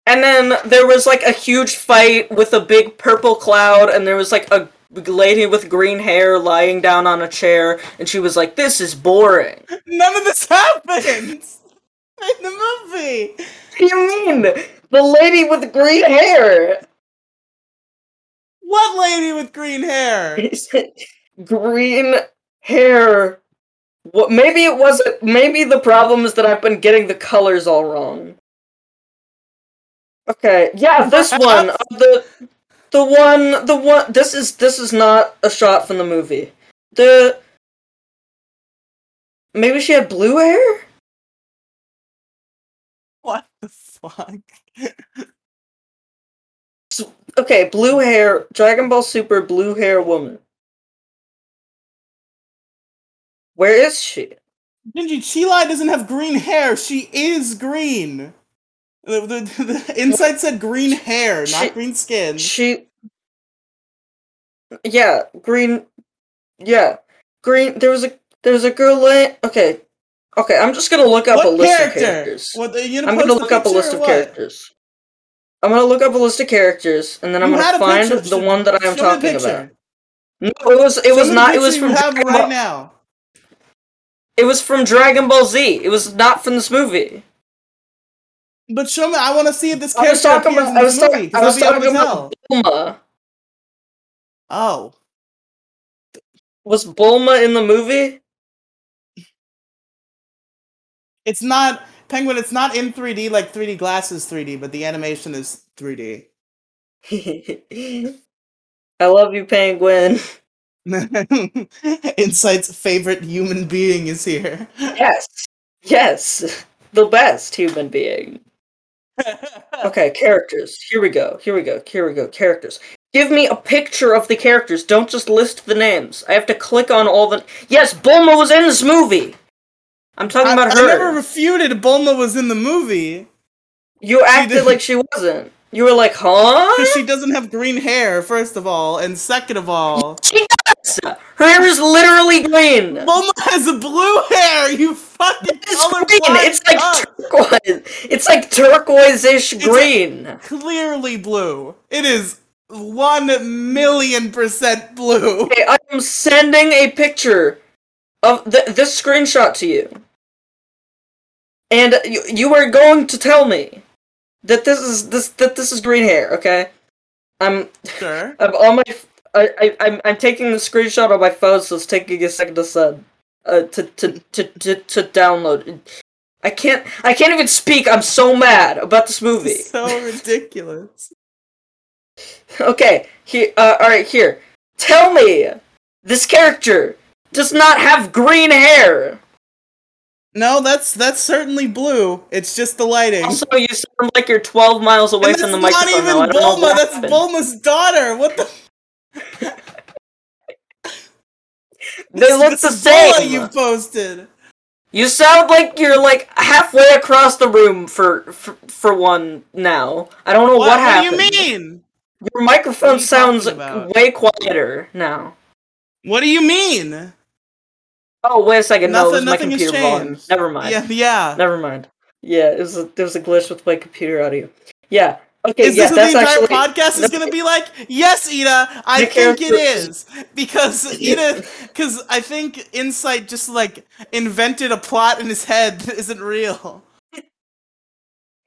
And then there was like a huge fight with a big purple cloud, and there was like a lady with green hair lying down on a chair, and she was like, This is boring. None of this happens in the movie. What do you mean? The lady with green hair! What lady with green hair? green hair. What? Maybe it wasn't. Maybe the problem is that I've been getting the colors all wrong. Okay, yeah, this one, the the one, the one. This is this is not a shot from the movie. The maybe she had blue hair. What the fuck? Okay, blue hair. Dragon Ball Super blue hair woman. Where is she? Gingy, Chilai doesn't have green hair. She is green. The, the, the inside said green hair, not She- green skin. She. Yeah, green. Yeah, green. There was a there was a girl. La- okay, okay. I'm just gonna look up a list character? of characters. What, I'm gonna look up a list of what? characters. I'm gonna look up a list of characters, and then I'm You gonna find picture. the one that I am show me the talking about. No, it was it Show was not. It was from you have Dragon right Ball, now. it was from Dragon Ball Z. It was not from this movie. But show me. I want to see if this I was character talking appears about. in I was, talk- movie. I 'cause was I'll be able talking to about tell. Bulma. Oh, Was Bulma in the movie? it's not Penguin. It's not in 3D like 3D glasses 3D, but the animation is 3D. I love you, Penguin. Insight's favorite human being is here. Yes. Yes. The best human being. Okay, characters. Here we go. Here we go. Here we go. Characters. Give me a picture of the characters. Don't just list the names. I have to click on all the. Yes, Bulma was in this movie. I'm talking I, about I her. never refuted Bulma was in the movie. You acted like she wasn't. You were like, huh? Because she doesn't have green hair, first of all, and second of all, She does. Her hair is literally green. Bulma has a blue hair. You fucking It's green. It's like cunt. turquoise. It's like turquoise-ish a- green. clearly blue. It is one million percent blue. Okay, I am sending a picture of th- this screenshot to you, and you, you are going to tell me that this is this that this is green hair. Okay, I'm Sure. I'm on my I, I I'm I'm taking the screenshot on my phone, so it's taking a second to send uh to to to to, to download. I can't I can't even speak. I'm so mad about this movie. So ridiculous. Okay, here. Uh, all right, here. Tell me, this character does not have green hair. No, that's that's certainly blue. It's just the lighting. Also, you sound like you're 12 miles away from the microphone. I don't even Bulma. That's happened. Bulma's daughter. What the? They This- look this the same. you posted. You sound like you're like halfway across the room for for, for one now. I don't know what, What, what do you mean? Your microphone you sounds way quieter now. What do you mean? Oh, wait a second. no, it was Nothing- my nothing computer volume. Never mind. Yeah, yeah. Never mind. Yeah, it was a, there was a glitch with my computer audio. Yeah. Okay. Is yeah, this what that's the entire actually podcast is going to be like? Yes, Ida, I The think it is because Ida, because I think Insight just like invented a plot in his head that isn't real.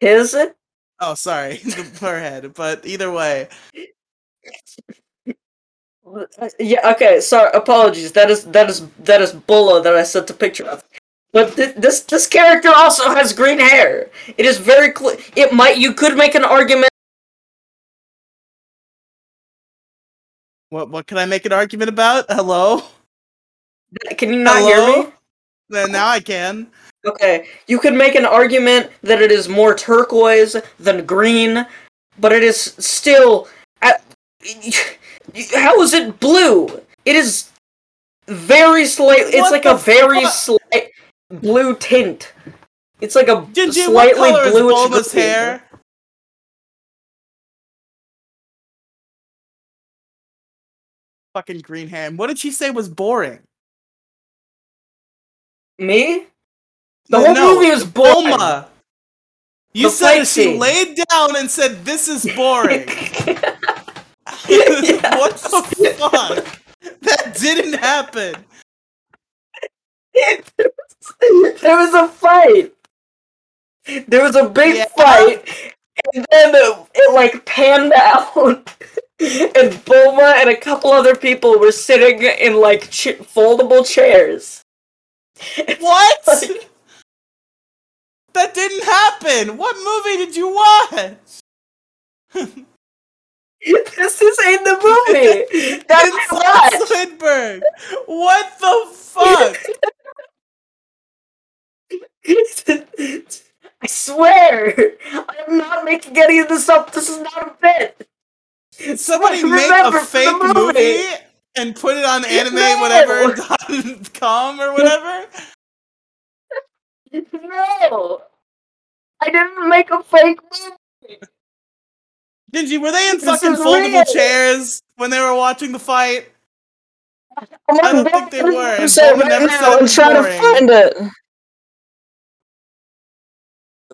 Is it? Oh, sorry, the her head. But either way, Yeah. Okay. Sorry. Apologies. That is that is that is Bulla that I sent the picture of. But thi- this this character also has green hair. It is very clear. It might you could make an argument. what what can I make an argument about? Hello, Can you not Hello? hear me? then now I can. Okay, you could make an argument that it is more turquoise than green, but it is still. uh, How is it blue? It is very slight. It's like a very fuck? slight blue tint. It's like a what slightly bluish Bulma's green. hair? Fucking green hair. What did she say was boring? Me? The No, whole no, movie is boring. Bulma. You The said she scene. laid down and said, "This is boring." Yeah. what the fuck? That didn't happen. there was a fight. There was a big Yeah. fight, and then it, it like panned out, and Bulma and a couple other people were sitting in like ch- foldable chairs. What? Like- that didn't happen. What movie did you watch? this is in the movie. That's what. Swinburne. What the fuck? I swear, I'm not making any of this up. This is not a bit. Somebody make a fake movie. movie and put it on anime No. whatever dot com or whatever. No, I didn't make a fake movie. Gingy, were they in This fucking foldable real. chairs when they were watching the fight? I'm I don't think they were, and Bulma never said now it and was try to boring. find it.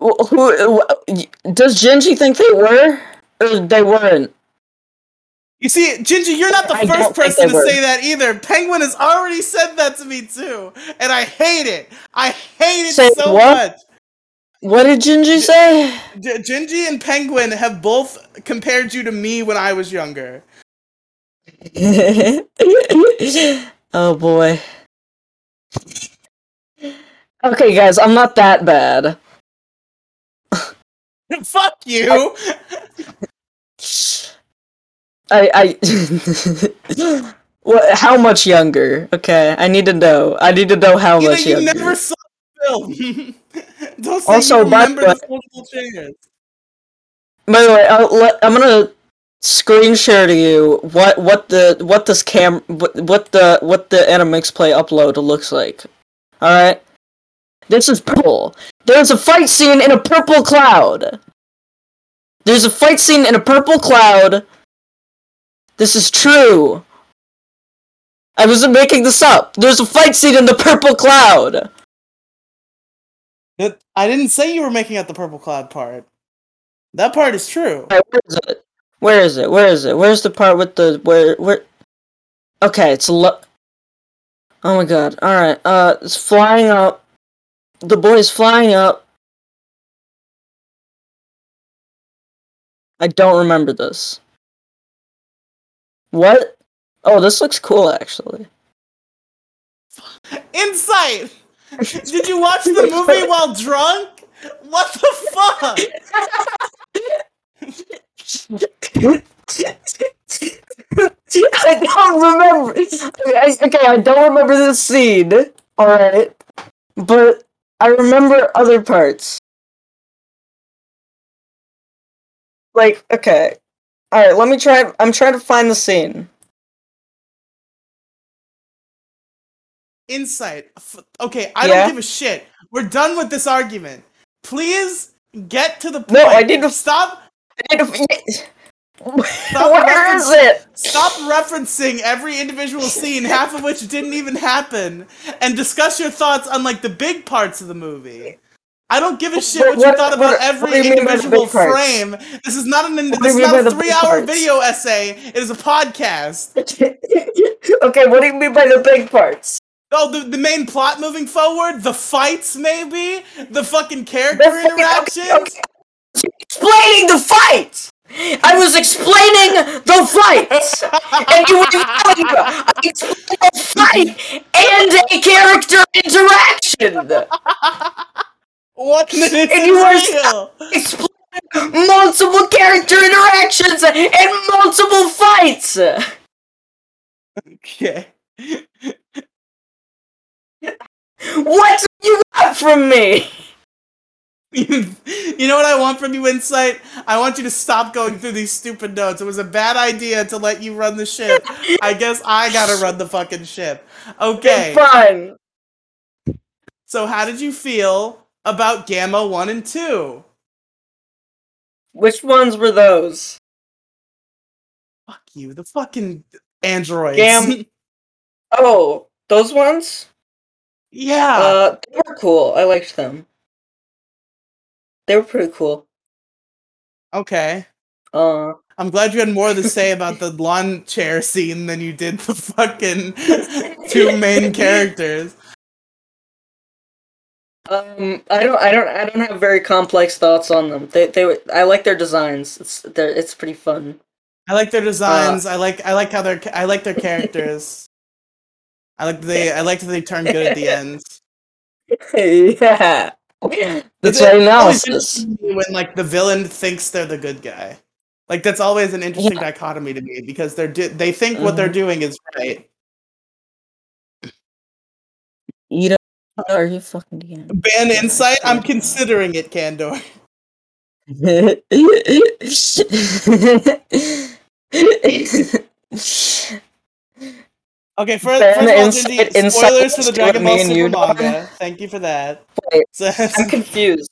Wh- Who, wh- does Gingy think they were, or they weren't? You see, Gingy, you're not the I first person to were. say that either. Penguin has already said that to me too, and I hate it. I hate it Say so what? much. What did Gingy say? G- Gingy and Penguin have both compared you to me when I was younger. oh boy. Okay, guys, I'm not that bad. Fuck you. I I what how much younger? Okay, I need to know. I need to know how You, know, much you younger. never saw film. Don't say Also, you by remember the the foldable chairs. By the way, I'll let, I'm gonna screen share to you what what the what this cam what, what the what the Animix Play upload looks like. All right, this is purple. There's a fight scene in a purple cloud. There's a fight scene in a purple cloud. This is true. I wasn't making this up. There's a fight scene in the purple cloud. That- I didn't say you were making up the purple cloud part. That part is true. Alright, where is it? Where is it? Where is it? Where's the part with the where where? Okay, it's lo- Oh my god! All right, uh, it's flying up. The boy's flying up. I don't remember this. What? Oh, this looks cool actually. Insight! Did you watch the movie while drunk? What the fuck? I don't remember. I, okay, I don't remember this scene. All right, but I remember other parts. Like, okay, all right. Let me try. I'm trying to find the scene. Insight. Okay, I Yeah? don't give a shit. We're done with this argument. Please get to the point. No, I didn't stop. Where reference- is it? Stop referencing every individual scene, half of which didn't even happen, and discuss your thoughts on like the big parts of the movie. I don't give a shit What- what, you thought about what- every what do you mean by the individual parts? frame. This is not an. This is not a three-hour video essay. It is a podcast. okay, what do you mean by the big parts? Oh, the, the main plot moving forward, the fights, maybe the fucking character The fucking- interactions. okay, okay. Explaining the fight. I was explaining the fights, and you were yelling. I explained the fight and a character interaction. What? And you were real. Explain multiple character interactions and multiple fights. Okay. What do you got from me? you know what I want from you, Insight? I want you to stop going through these stupid notes. It was a bad idea to let you run the ship. I guess I gotta run the fucking ship. Okay. Fine. So, how did you feel about Gamma 1 and 2? Which ones were those? Fuck you, the fucking androids. Gam- Oh, those ones? Yeah. Uh, they were cool. I liked them. They were pretty cool. okay. Uh, I'm glad you had more to say about the lawn chair scene than you did the fucking two main characters. um, I don't, I don't, I don't have very complex thoughts on them. They, they, were- I like their designs. It's, they're, it's pretty fun. I like their designs. I like I like how they're I like their characters. I like they I like that they turn good at the end. yeah, that's right now. always analysis. interests me When like the villain thinks they're the good guy, like that's always an interesting dichotomy to me because they're do- they think what they're Mhm. doing is right. Eat up. Are you fucking again? Ban insight. I'm considering it, Kandor. Okay, first, Ban first of all, Gingy, spoilers for the Dragon Ball and Super you, dog. manga. Thank you for that. Wait, I'm confused.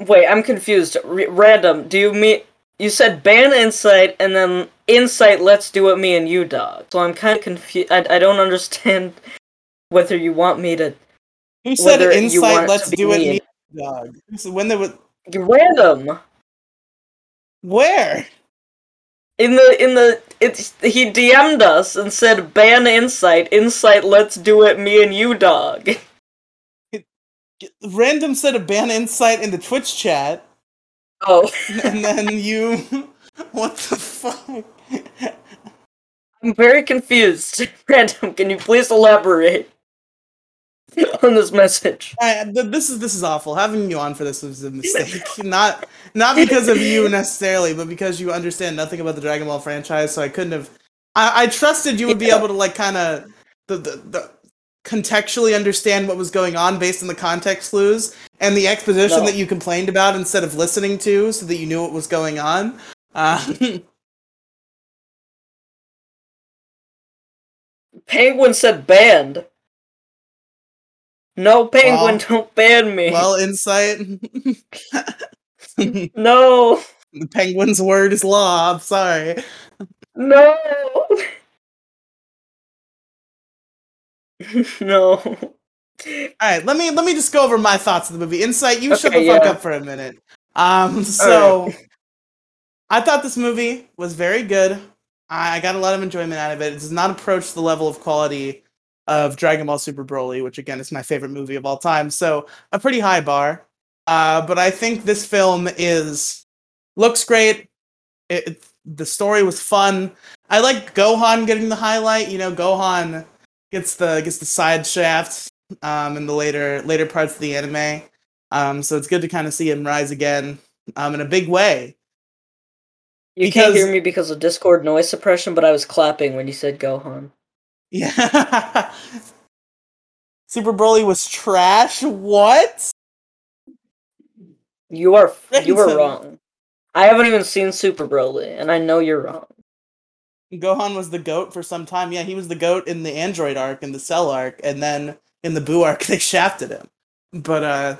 Wait, I'm confused. R- random. Do you mean you said ban insight and then insight? Let's do it, me and you, dog. So I'm kind of confused. I, I don't understand whether you want me to Who said whether you want insight? Let's be do it, me me, dog. So when they would random where? in the in the it's he DM'd us and said ban insight. Insight. Let's do it, me and you, dog. Random said a ban insight in the Twitch chat, Oh, and then you. What the fuck? I'm very confused. Random. Can you please elaborate on this message? I, th- this is this is awful. Having you on for this was a mistake. not not because of you necessarily, but because you understand nothing about the Dragon Ball franchise. So I couldn't have. I, I trusted you would be able to like kind of the, the the contextually understand what was going on based on the context clues and the exposition No. that you complained about instead of listening to, so that you knew what was going on. Uh, Penguin said banned. No, Penguin, don't ban me. well, insight. no. The penguin's word is law. I'm sorry. No. no. All right, let me let me just go over my thoughts of the movie. Insight, you okay, shut the yeah. fuck up for a minute. Um, so right. I thought this movie was very good. I got a lot of enjoyment out of it. It does not approach the level of quality of Dragon Ball Super Broly, which again is my favorite movie of all time. So a pretty high bar. Uh, but I think this film is looks great. It, it, the story was fun. I like Gohan getting the highlight. You know, Gohan gets the gets the side shafts um, in the later later parts of the anime. Um, so it's good to kind of see him rise again um, in a big way. You because, can't hear me because of Discord noise suppression, but I was clapping when you said Gohan. Yeah. Super Broly was trash. What? You are you are wrong. I haven't even seen Super Broly, and I know you're wrong. Gohan was the goat for some time. Yeah, he was the goat in the Android arc and the Cell arc, and then in the Buu arc they shafted him. But uh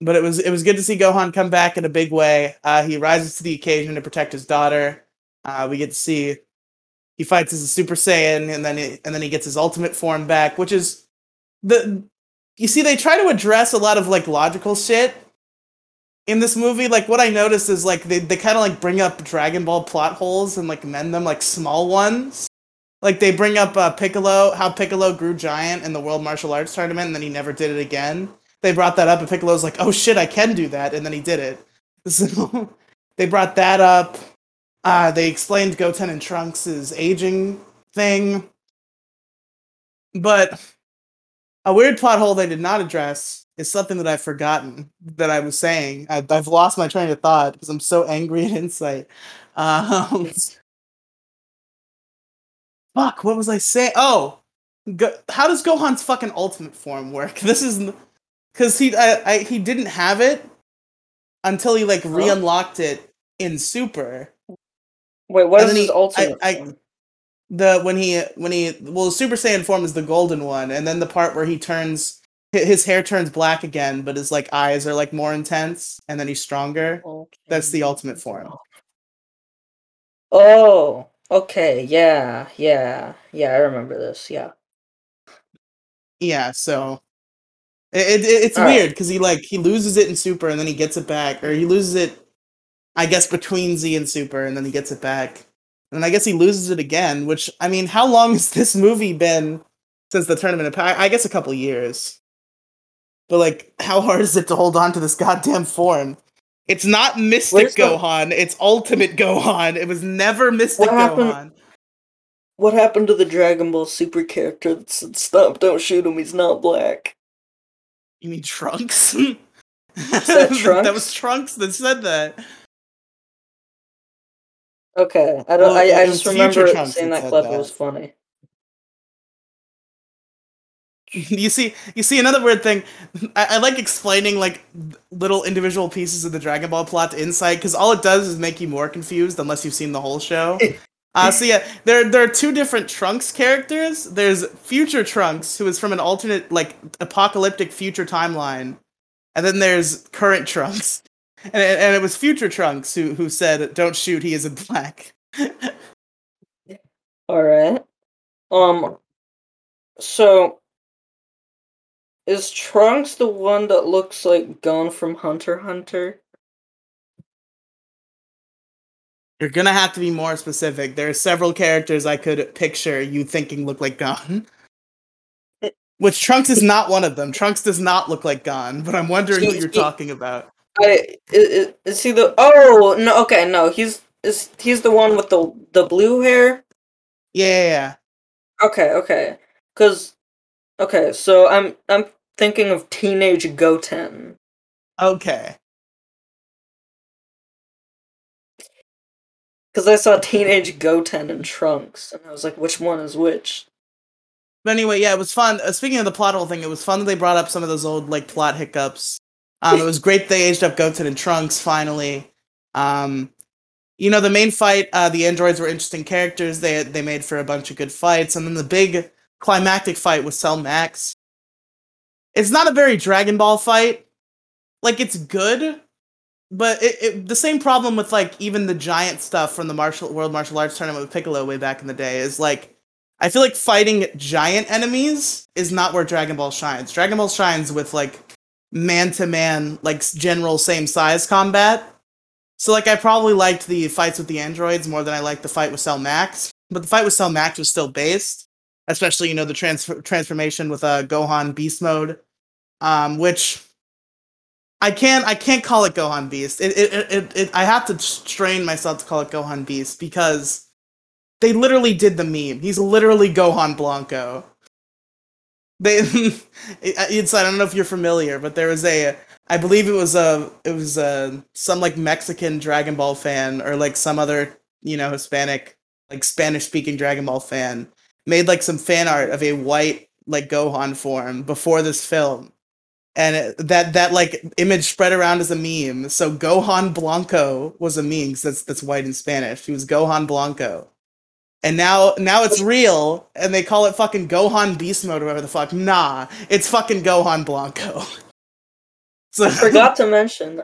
but it was it was good to see Gohan come back in a big way. Uh, he rises to the occasion to protect his daughter. Uh, we get to see he fights as a Super Saiyan, and then he, and then he gets his ultimate form back, which is the you see they try to address a lot of like logical shit in this movie. Like what I noticed is like they they kind of like bring up Dragon Ball plot holes and like mend them like small ones. Like they bring up uh, Piccolo, how Piccolo grew giant in the World Martial Arts Tournament, and then he never did it again they brought that up, and Piccolo's like, "Oh shit, I can do that," and then he did it. So they brought that up. Uh, they explained Goten and Trunks' aging thing, but a weird plot hole they did not address is something that I've forgotten that I was saying. I've, I've lost my train of thought because I'm so angry at Insight. Um, fuck, what was I saying? Oh, Go- how does Gohan's fucking ultimate form work? This is because he I, I, he didn't have it until he like re-unlocked it in Super. Wait, what and is his he, ultimate? I, I, the when he when he well Super Saiyan form is the golden one, and then the part where he turns his hair turns black again, but his like eyes are like more intense, and then he's stronger. Okay. That's the ultimate form. Oh, okay, yeah, yeah, yeah. I remember this. Yeah. Yeah. So it, it it's All weird because right. he like he loses it in Super and then he gets it back, or he loses it, I guess, between Z and Super, and then he gets it back, and I guess he loses it again. Which I mean, how long has this movie been since the tournament? I, I guess a couple years. But like, how hard is it to hold on to this goddamn form? It's not Mystic Where's Gohan. The... It's Ultimate Gohan. It was never Mystic what happened... Gohan. What happened to the Dragon Ball Super character that said, "Stop! Don't shoot him. He's not black." You mean Trunks? that, Trunks? that was Trunks that said that. Okay, I don't. Well, I, I just remember saying that clip. That. It was funny. You see, you see another weird thing. I, I, like explaining like little individual pieces of the Dragon Ball plot to Insight because all it does is make you more confused unless you've seen the whole show. Uh, so yeah, there there are two different Trunks characters. There's future Trunks, who is from an alternate, like apocalyptic future timeline, and then there's current Trunks, and and it was future Trunks who who said, "Don't shoot, he is in black." All right. Um. So, is Trunks the one that looks like Gon from Hunter Hunter? You're gonna have to be more specific. There are several characters I could picture you thinking look like Gon. Which Trunks is not one of them. Trunks does not look like Gon, but I'm wondering who you're talking about. I is, is he the Oh, no, okay, no. He's is he's the one with the the blue hair? Yeah, yeah. Okay, okay. Cuz okay, so I'm I'm thinking of teenage Goten. Okay. Because I saw Teenage Goten and Trunks, and I was like, which one is which? But anyway, yeah, it was fun. Uh, speaking of the plot hole thing, it was fun that they brought up some of those old like plot hiccups. Um, it was great they aged up Goten and Trunks finally. Um, you know, the main fight, uh, the androids were interesting characters. They they made for a bunch of good fights, and then the big climactic fight with Cell Max. It's not a very Dragon Ball fight. like it's good, but it, it, the same problem with like even the giant stuff from the martial world martial arts tournament with Piccolo way back in the day is like I feel like fighting giant enemies is not where Dragon Ball shines. Dragon Ball shines with like man to man, like general same size combat. So like I probably liked the fights with the androids more than I liked the fight with Cell Max, but the fight with Cell Max was still based, especially you know the transfer transformation with uh, Gohan Beast mode, um, which I can't I can't call it Gohan Beast. It it, it, it I have to strain myself to call it Gohan Beast because they literally did the meme. He's literally Gohan Blanco. They it's I don't know if you're familiar, but there was a I believe it was a it was a some like Mexican Dragon Ball fan or like some other you know Hispanic like Spanish speaking Dragon Ball fan made like some fan art of a white like Gohan form before this film, and it, that that like image spread around as a meme. So Gohan Blanco was a meme because that's that's white in Spanish. He was Gohan Blanco. And now now it's real, and they call it fucking Gohan Beast Mode or whatever the fuck. Nah, it's fucking Gohan Blanco. So I forgot to mention.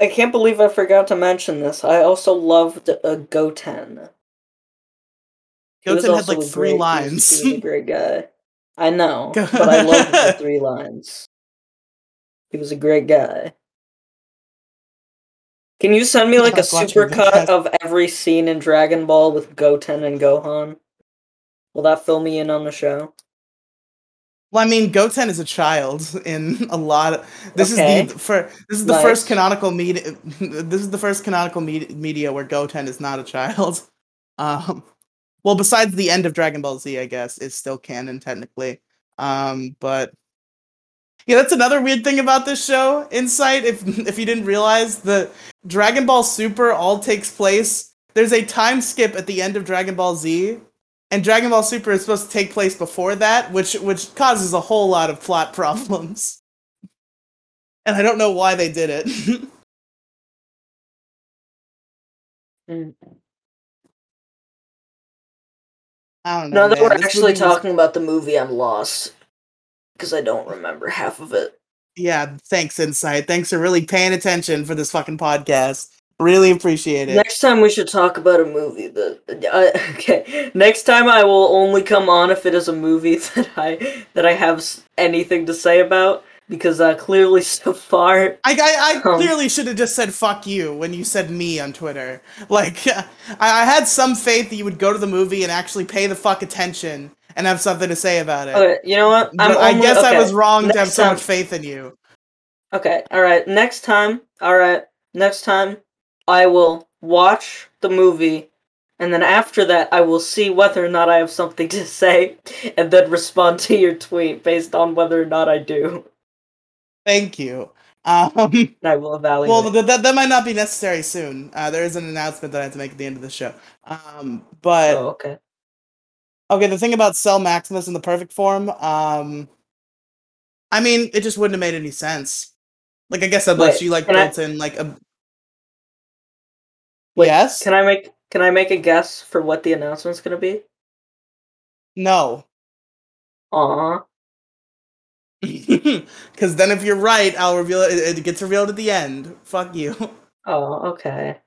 I can't believe I forgot to mention this. I also loved uh, Goten. Goten had like three great, lines. He was, he was a great guy. I know, but I loved the three lines. He was a great guy. Can you send me like a supercut of every scene in Dragon Ball with Goten and Gohan? Will that fill me in on the show? Well, I mean, Goten is a child in a lot of. This Okay. is the for this is the Nice. first canonical media. This is the first canonical me- media where Goten is not a child. Um, well, besides the end of Dragon Ball Z, I guess is still canon technically. Um, but yeah, that's another weird thing about this show. Insight, if if you didn't realize, the Dragon Ball Super all takes place. There's a time skip at the end of Dragon Ball Z, and Dragon Ball Super is supposed to take place before that, which which causes a whole lot of plot problems. And I don't know why they did it. Mm. I don't know. Now that man. we're This actually movie was- talking about the movie, I'm lost because I don't remember half of it. Yeah, thanks, Insight. Thanks for really paying attention for this fucking podcast. Really appreciate it. Next time we should talk about a movie that uh, okay. Next time I will only come on if it is a movie that I that I have anything to say about because uh, clearly so far I, I, I Um, clearly should have just said "fuck you" when you said "me" on Twitter. Like, I, I had some faith that you would go to the movie and actually pay the fuck attention and have something to say about it. okay. You know what? But I only- guess I was wrong to have next so time- much faith in you. Okay, alright. Next time, alright. Next time, I will watch the movie, and then after that, I will see whether or not I have something to say, and then respond to your tweet based on whether or not I do. Thank you. Um, I will evaluate. well, th- that that might not be necessary soon. Uh, there is an announcement that I have to make at the end of the show. Um, but oh, okay. Okay, the thing about Cell Maximus in the perfect form, um I mean, it just wouldn't have made any sense. Like I guess unless Wait, you like can I- built in like a Wait, Yes? Can I make Can I make a guess for what the announcement's gonna be? No. Aw. Cause then if you're right, I'll reveal it it gets revealed at the end. Fuck you. Oh, okay.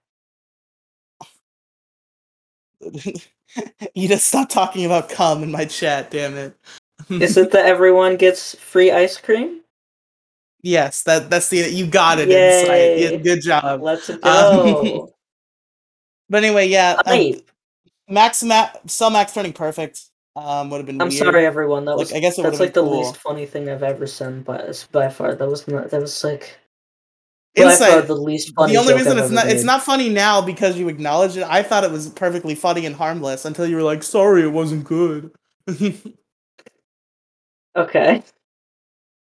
you just stop talking about cum in my chat, damn it. Is it that everyone gets free ice cream? yes, that that's the you got it Yay. insight. Yeah, good job. Let's go. But anyway, yeah. um. Max Ma- Cell Max turning perfect. Um would have been I'm weird. sorry, everyone. That Like, was I guess it that's like the cool. least funny thing I've ever seen by by far. That was not. That was like Insight, the least funny. the only reason I've it's not it's not funny now because you acknowledge it. I thought it was perfectly funny and harmless until you were like, "Sorry, it wasn't good." Okay.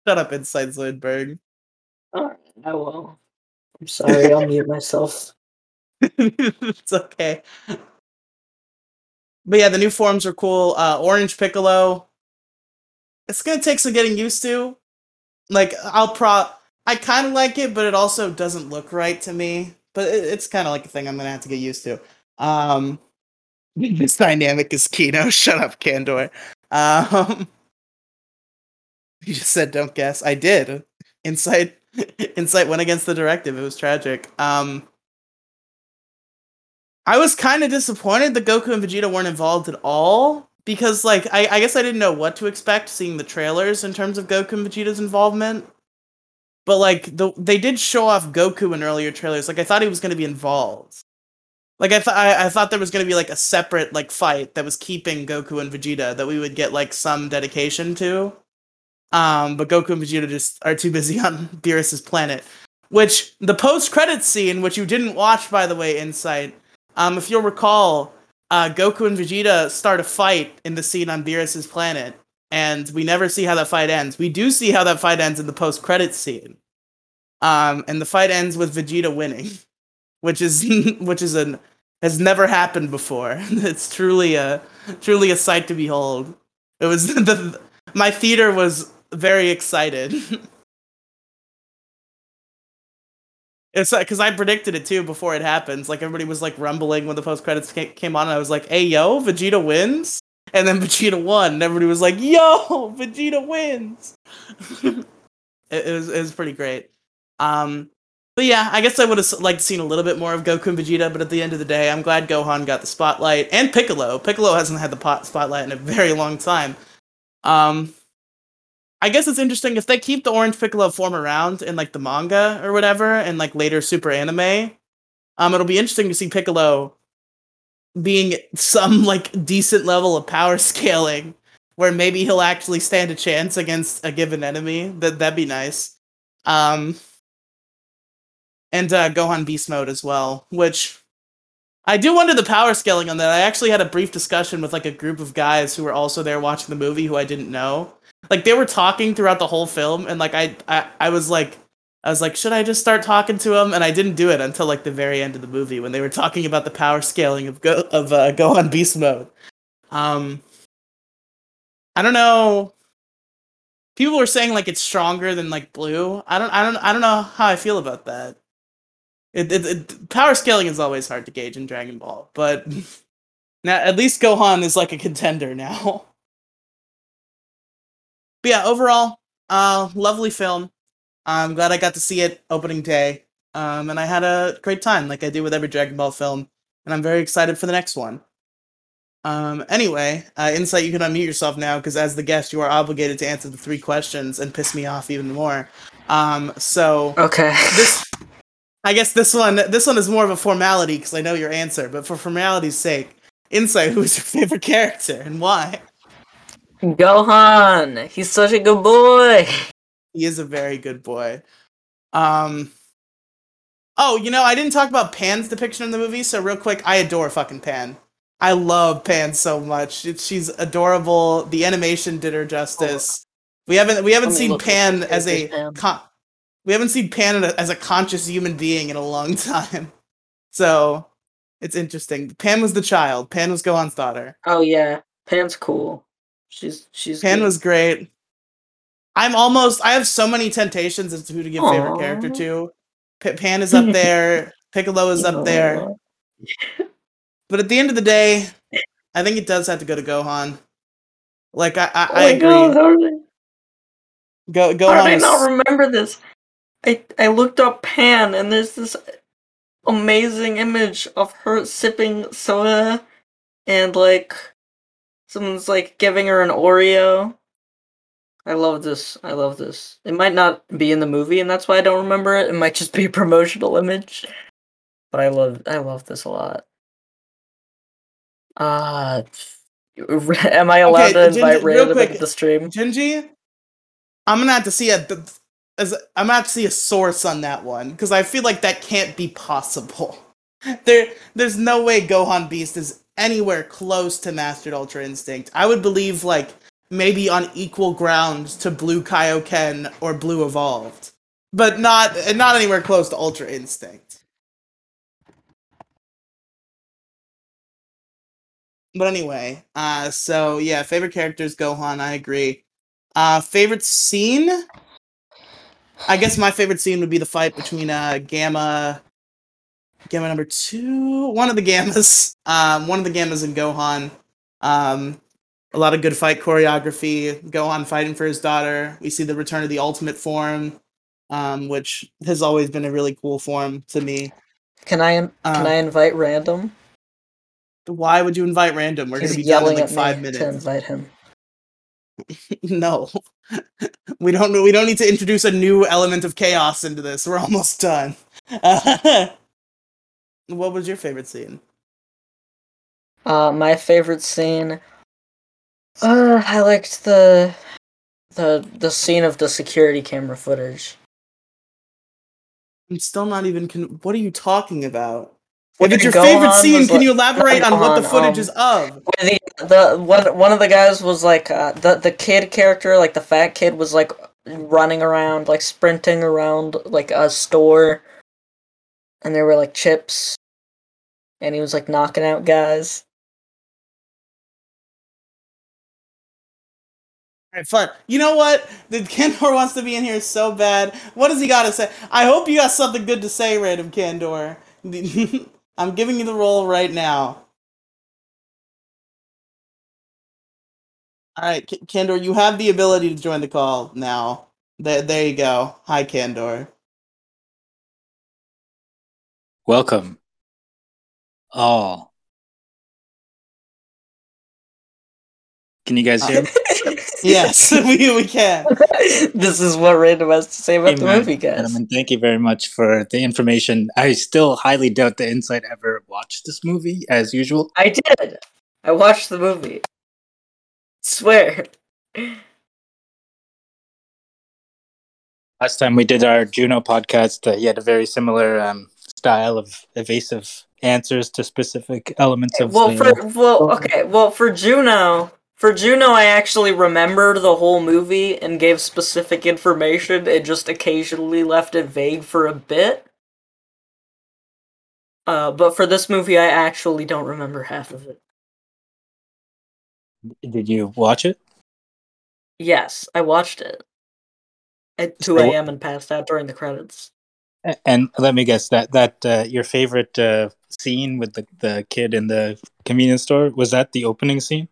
Shut up, Insight Zoidberg. Alright, I will. I'm sorry. I'll mute myself. it's okay. But yeah, the new forms are cool. Uh, Orange Piccolo. It's gonna take some getting used to. Like I'll pro, I kind of like it, but it also doesn't look right to me. But it, it's kind of like a thing I'm gonna have to get used to. Um, this dynamic is Kino. Shut up, Kandor. Um, you just said don't guess. I did. Insight. Insight went against the directive. It was tragic. Um, I was kind of disappointed that Goku and Vegeta weren't involved at all because, like, I, I guess I didn't know what to expect seeing the trailers in terms of Goku and Vegeta's involvement. But like, the they did show off Goku in earlier trailers. Like, I thought he was going to be involved. Like, I thought I, I thought there was going to be like a separate like fight that was keeping Goku and Vegeta that we would get like some dedication to. Um, but Goku and Vegeta just are too busy on Beerus's planet. Which the post credits scene, which you didn't watch by the way, Insight. Um, if you'll recall, uh, Goku and Vegeta start a fight in the scene on Beerus's planet, and we never see how that fight ends. We do see how that fight ends in the post credits scene. Um, and the fight ends with Vegeta winning, which is which is an has never happened before. it's truly a truly a sight to behold. It was the my theater was very excited. it's because I predicted it too before it happens. Like everybody was like rumbling when the post credits came on. And I was like, "Hey, yo, Vegeta wins!" And then Vegeta won. And everybody was like, "Yo, Vegeta wins!" it, it, was it was pretty great. Um, but yeah, I guess I would have liked seen a little bit more of Goku and Vegeta. But at the end of the day, I'm glad Gohan got the spotlight and Piccolo. Piccolo hasn't had the pot spotlight in a very long time. Um, I guess it's interesting if they keep the Orange Piccolo form around in like the manga or whatever, and like later Super Anime. Um, it'll be interesting to see Piccolo being some like decent level of power scaling, where maybe he'll actually stand a chance against a given enemy. That that'd be nice. Um, and uh, Gohan Beast Mode as well, which I do wonder the power scaling on that. I actually had a brief discussion with like a group of guys who were also there watching the movie who I didn't know like they were talking throughout the whole film and like I, I i was like i was like should i just start talking to him? And i didn't do it until like the very end of the movie when they were talking about the power scaling of go of uh, gohan beast mode. Um i don't know. People were saying like it's stronger than like blue. I don't i don't i don't know how i feel about that. It, it, it power scaling is always hard to gauge in dragon ball but now at least gohan is like a contender now. But yeah, overall, uh, lovely film. I'm glad I got to see it opening day. Um, and I had a great time, like I do with every Dragon Ball film. And I'm very excited for the next one. Um, anyway, uh, Insight, you can unmute yourself now because as the guest, you are obligated to answer the three questions and piss me off even more. Um, so okay, this, I guess this one, this one is more of a formality because I know your answer. But for formality's sake, Insight, who is your favorite character and why? Gohan, he's such a good boy. He is a very good boy. Um. Oh, you know, I didn't talk about Pan's depiction in the movie, so real quick, I adore fucking Pan. I love Pan so much. It, she's adorable. The animation did her justice. We haven't we haven't seen Pan as a con- we haven't seen Pan as a conscious human being in a long time. So it's interesting. Pan was the child. Pan was Gohan's daughter. Oh yeah, Pan's cool. She's she's Pan good. was great. I'm almost. I have so many temptations as to who to give Aww. favorite character to. Pan is up there. Piccolo is up there. But at the end of the day, I think it does have to go to Gohan. Like I, I, oh I agree. God, how did I, Go, Gohan. How did I not remember this? I I looked up Pan, and there's this amazing image of her sipping soda, and like Someone's like giving her an Oreo. I love this. I love this. It might not be in the movie, and that's why I don't remember it. It might just be a promotional image. But I love I love this a lot. Uh am I allowed okay, to invite Ray to quick, the stream? Gingy, I'm gonna have to see a as I'm gonna have to see a source on that one because I feel like that can't be possible. There, there's no way Gohan Beast is anywhere close to Mastered Ultra Instinct. I would believe like maybe on equal ground to Blue Kaioken or Blue Evolved, but not not anywhere close to Ultra Instinct. But anyway, uh, so yeah, favorite characters Gohan. I agree. Uh, favorite scene. I guess my favorite scene would be the fight between uh, Gamma Gamma number two, one of the Gammas, um, one of the Gammas in Gohan. Um, a lot of good fight choreography. Gohan fighting for his daughter. We see the return of the ultimate form. um, which has always been a really cool form to me. Can I can Uh, I invite random? Why would you invite random? We're going to be done in yelling like at five me to minutes. invite him. no, we don't. We don't need to introduce a new element of chaos into this. We're almost done. what was your favorite scene? Uh, my favorite scene. Uh, I liked the the the scene of the security camera footage. I'm still not even. Con- what are you talking about? What if it's your favorite scene, can like- you elaborate on what the footage um, is of? The the one one of the guys was like uh, the the kid character, like the fat kid, was like running around, like sprinting around like a store, and there were like chips, and he was like knocking out guys. Right, fun. You know what? The Kandor wants to be in here so bad. What does he got to say? I hope you got something good to say, random Kandor. I'm giving you the role right now. All right, K- Kandor, you have the ability to join the call now. There, there you go. Hi, Kandor. Welcome. All. Can you guys hear me? Yes, we, we can. this is what Random has to say about the Amen. movie, guys. Gentlemen, thank you very much for the information. I still highly doubt the Insight ever watched this movie, as usual. I did. I watched the movie. Swear. Last time we did our Juno podcast, uh, he had a very similar um, style of evasive answers to specific elements of Well, the. for well, okay. Well, for Juno, for Juno, I actually remembered the whole movie and gave specific information, and just occasionally left it vague for a bit. Uh, but for this movie, I actually don't remember half of it. Did you watch it? Yes, I watched it at two So- a.m. and passed out during the credits. And let me guess that that uh, your favorite uh, scene with the, the kid in the convenience store was that the opening scene?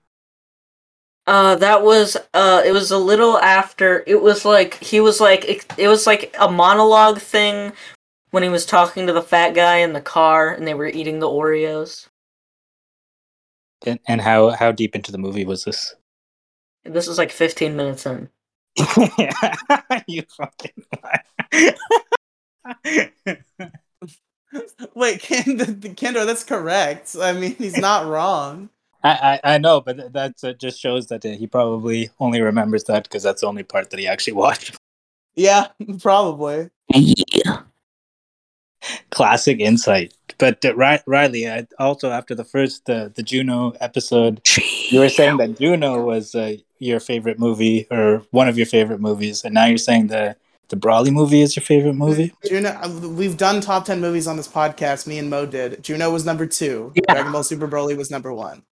Uh, that was uh, it was a little after. It was like he was like it, it was like a monologue thing when he was talking to the fat guy in the car and they were eating the Oreos. And, and how how deep into the movie was this? This was like 15 minutes in. you fucking Wait, Can- the, the that's correct. I mean, he's not wrong. I, I I know, but that uh, just shows that uh, he probably only remembers that because that's the only part that he actually watched. Yeah, probably. Yeah. Classic insight. But uh, Ri- Riely, I, also after the first uh, the Juno episode, you were saying that Juno was uh, your favorite movie or one of your favorite movies, and now you're saying the the Broly movie is your favorite movie. Juno, uh, we've done top 10 movies on this podcast. Me and Mo did. Juno was number two. Yeah. Dragon Ball Super Broly was number one.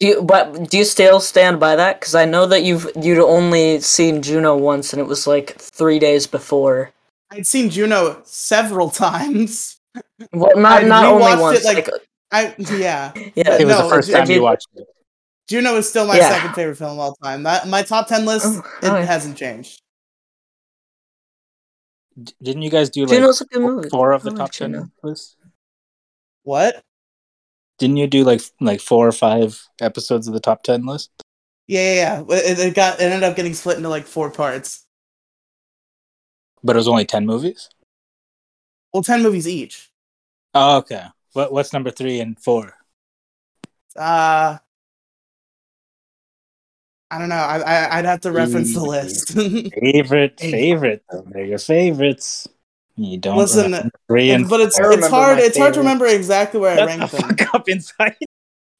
Do you, but do you still stand by that? Because I know that you've you'd only seen Juno once, and it was like three days before. I'd seen Juno several times. Well, not I not only rewatched it, once. like- like, I yeah. yeah. It was no, the first time you watched it. Juno is still my Yeah. second favorite film of all time. That my top 10 list Oh, it oh, yeah. hasn't changed. D- Didn't you guys do like Juno's a good four- movie. four of the I like top Juno. ten lists? What? Didn't you do like like four or five episodes of the top ten list? Yeah, yeah, yeah. It, it got it ended up getting split into like four parts. But it was only ten movies. Well, 10 movies each. Oh, okay. What what's number three and four? Uh I don't know. I, I I'd have to reference the list. Favorite, favorite. They're your favorites. You don't Listen, remember three and but it's it's hard. my It's hard to remember exactly where I Shut ranked the them. fuck up inside.